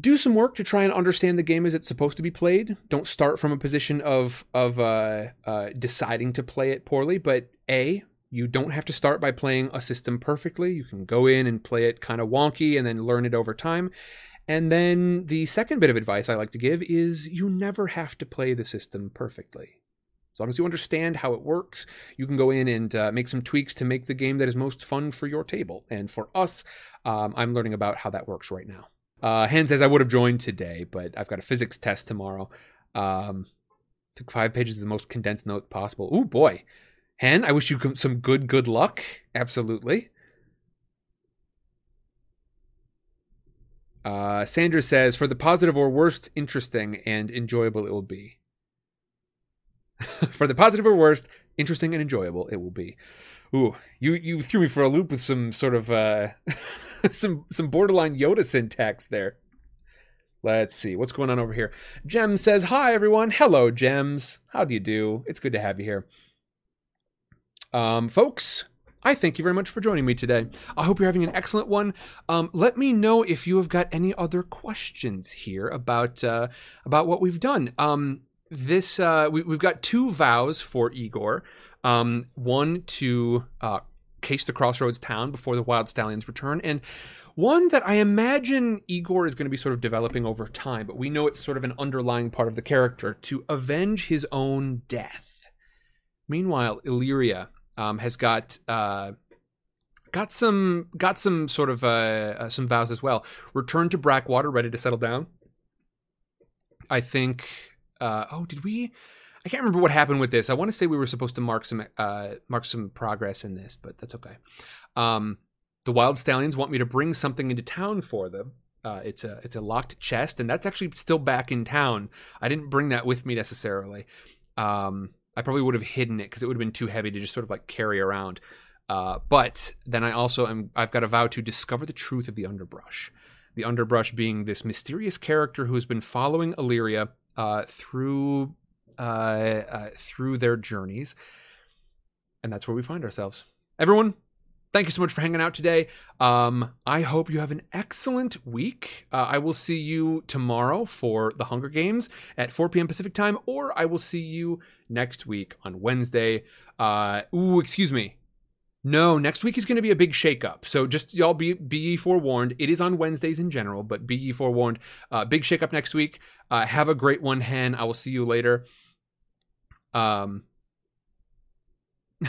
do some work to try and understand the game as it's supposed to be played. Don't start from a position of of uh, uh, deciding to play it poorly, but a you don't have to start by playing a system perfectly. You can go in and play it kind of wonky and then learn it over time. And then the second bit of advice I like to give is you never have to play the system perfectly. As long as you understand how it works, you can go in and uh, make some tweaks to make the game that is most fun for your table. And for us, um, I'm learning about how that works right now. Uh, Hen says I would have joined today, but I've got a physics test tomorrow. Um, took five pages of the most condensed note possible. Oh boy, Hen, I wish you some good, good luck. Absolutely. Uh, Sandra says, for the positive or worst, interesting and enjoyable it will be. for the positive or worst, interesting and enjoyable it will be. Ooh, you you threw me for a loop with some sort of uh, some some borderline Yoda syntax there. Let's see what's going on over here. Gems says, "Hi everyone, hello Gems. How do you do? It's good to have you here." Um, folks, I thank you very much for joining me today. I hope you're having an excellent one. Um, let me know if you have got any other questions here about uh, about what we've done. Um, this uh, we, have got two vows for Igor. Um, one to uh, case the Crossroads town before the Wild Stallions return, and one that I imagine Igor is going to be sort of developing over time. But we know it's sort of an underlying part of the character to avenge his own death. Meanwhile, Illyria um, has got uh, got some got some sort of uh, uh, some vows as well. Return to Brackwater, ready to settle down. I think. Uh, oh, did we? I can't remember what happened with this. I want to say we were supposed to mark some uh, mark some progress in this, but that's okay. Um, the Wild Stallions want me to bring something into town for them. Uh, it's a it's a locked chest, and that's actually still back in town. I didn't bring that with me necessarily. Um, I probably would have hidden it because it would have been too heavy to just sort of like carry around. Uh, but then I also am I've got a vow to discover the truth of the underbrush. The underbrush being this mysterious character who has been following Illyria uh, through uh, uh through their journeys, and that's where we find ourselves. Everyone, thank you so much for hanging out today. Um, I hope you have an excellent week. Uh, I will see you tomorrow for the Hunger Games at 4 p.m. Pacific time, or I will see you next week on Wednesday. Uh, ooh, excuse me. No, next week is going to be a big shakeup. So just y'all be be forewarned. It is on Wednesdays in general, but be forewarned. Uh, big shakeup next week. Uh, have a great one, Hen. I will see you later. Um.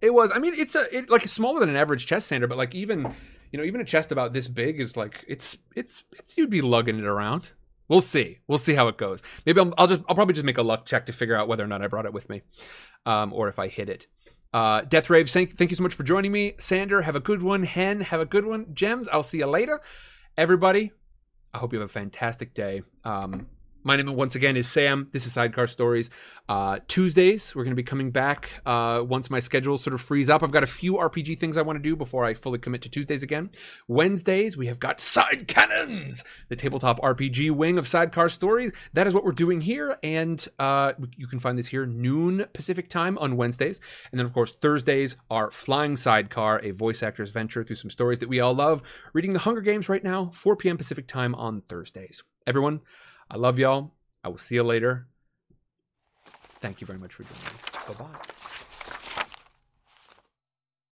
It was. I mean, it's a it, like smaller than an average chest sander, but like even you know even a chest about this big is like it's it's it's you'd be lugging it around. We'll see. We'll see how it goes. Maybe I'll, I'll just I'll probably just make a luck check to figure out whether or not I brought it with me, um, or if I hit it. Uh, Deathrave, thank, thank you so much for joining me. Sander, have a good one. Hen, have a good one. Gems, I'll see you later. Everybody, I hope you have a fantastic day. Um, my name once again is Sam. This is Sidecar Stories. Uh, Tuesdays, we're going to be coming back uh, once my schedule sort of frees up. I've got a few RPG things I want to do before I fully commit to Tuesdays again. Wednesdays, we have got Side Cannons, the tabletop RPG wing of Sidecar Stories. That is what we're doing here, and uh, you can find this here noon Pacific time on Wednesdays. And then, of course, Thursdays are Flying Sidecar, a voice actor's venture through some stories that we all love. Reading The Hunger Games right now, 4 p.m. Pacific time on Thursdays. Everyone, I love y'all. I will see you later. Thank you very much for joining me. Bye bye.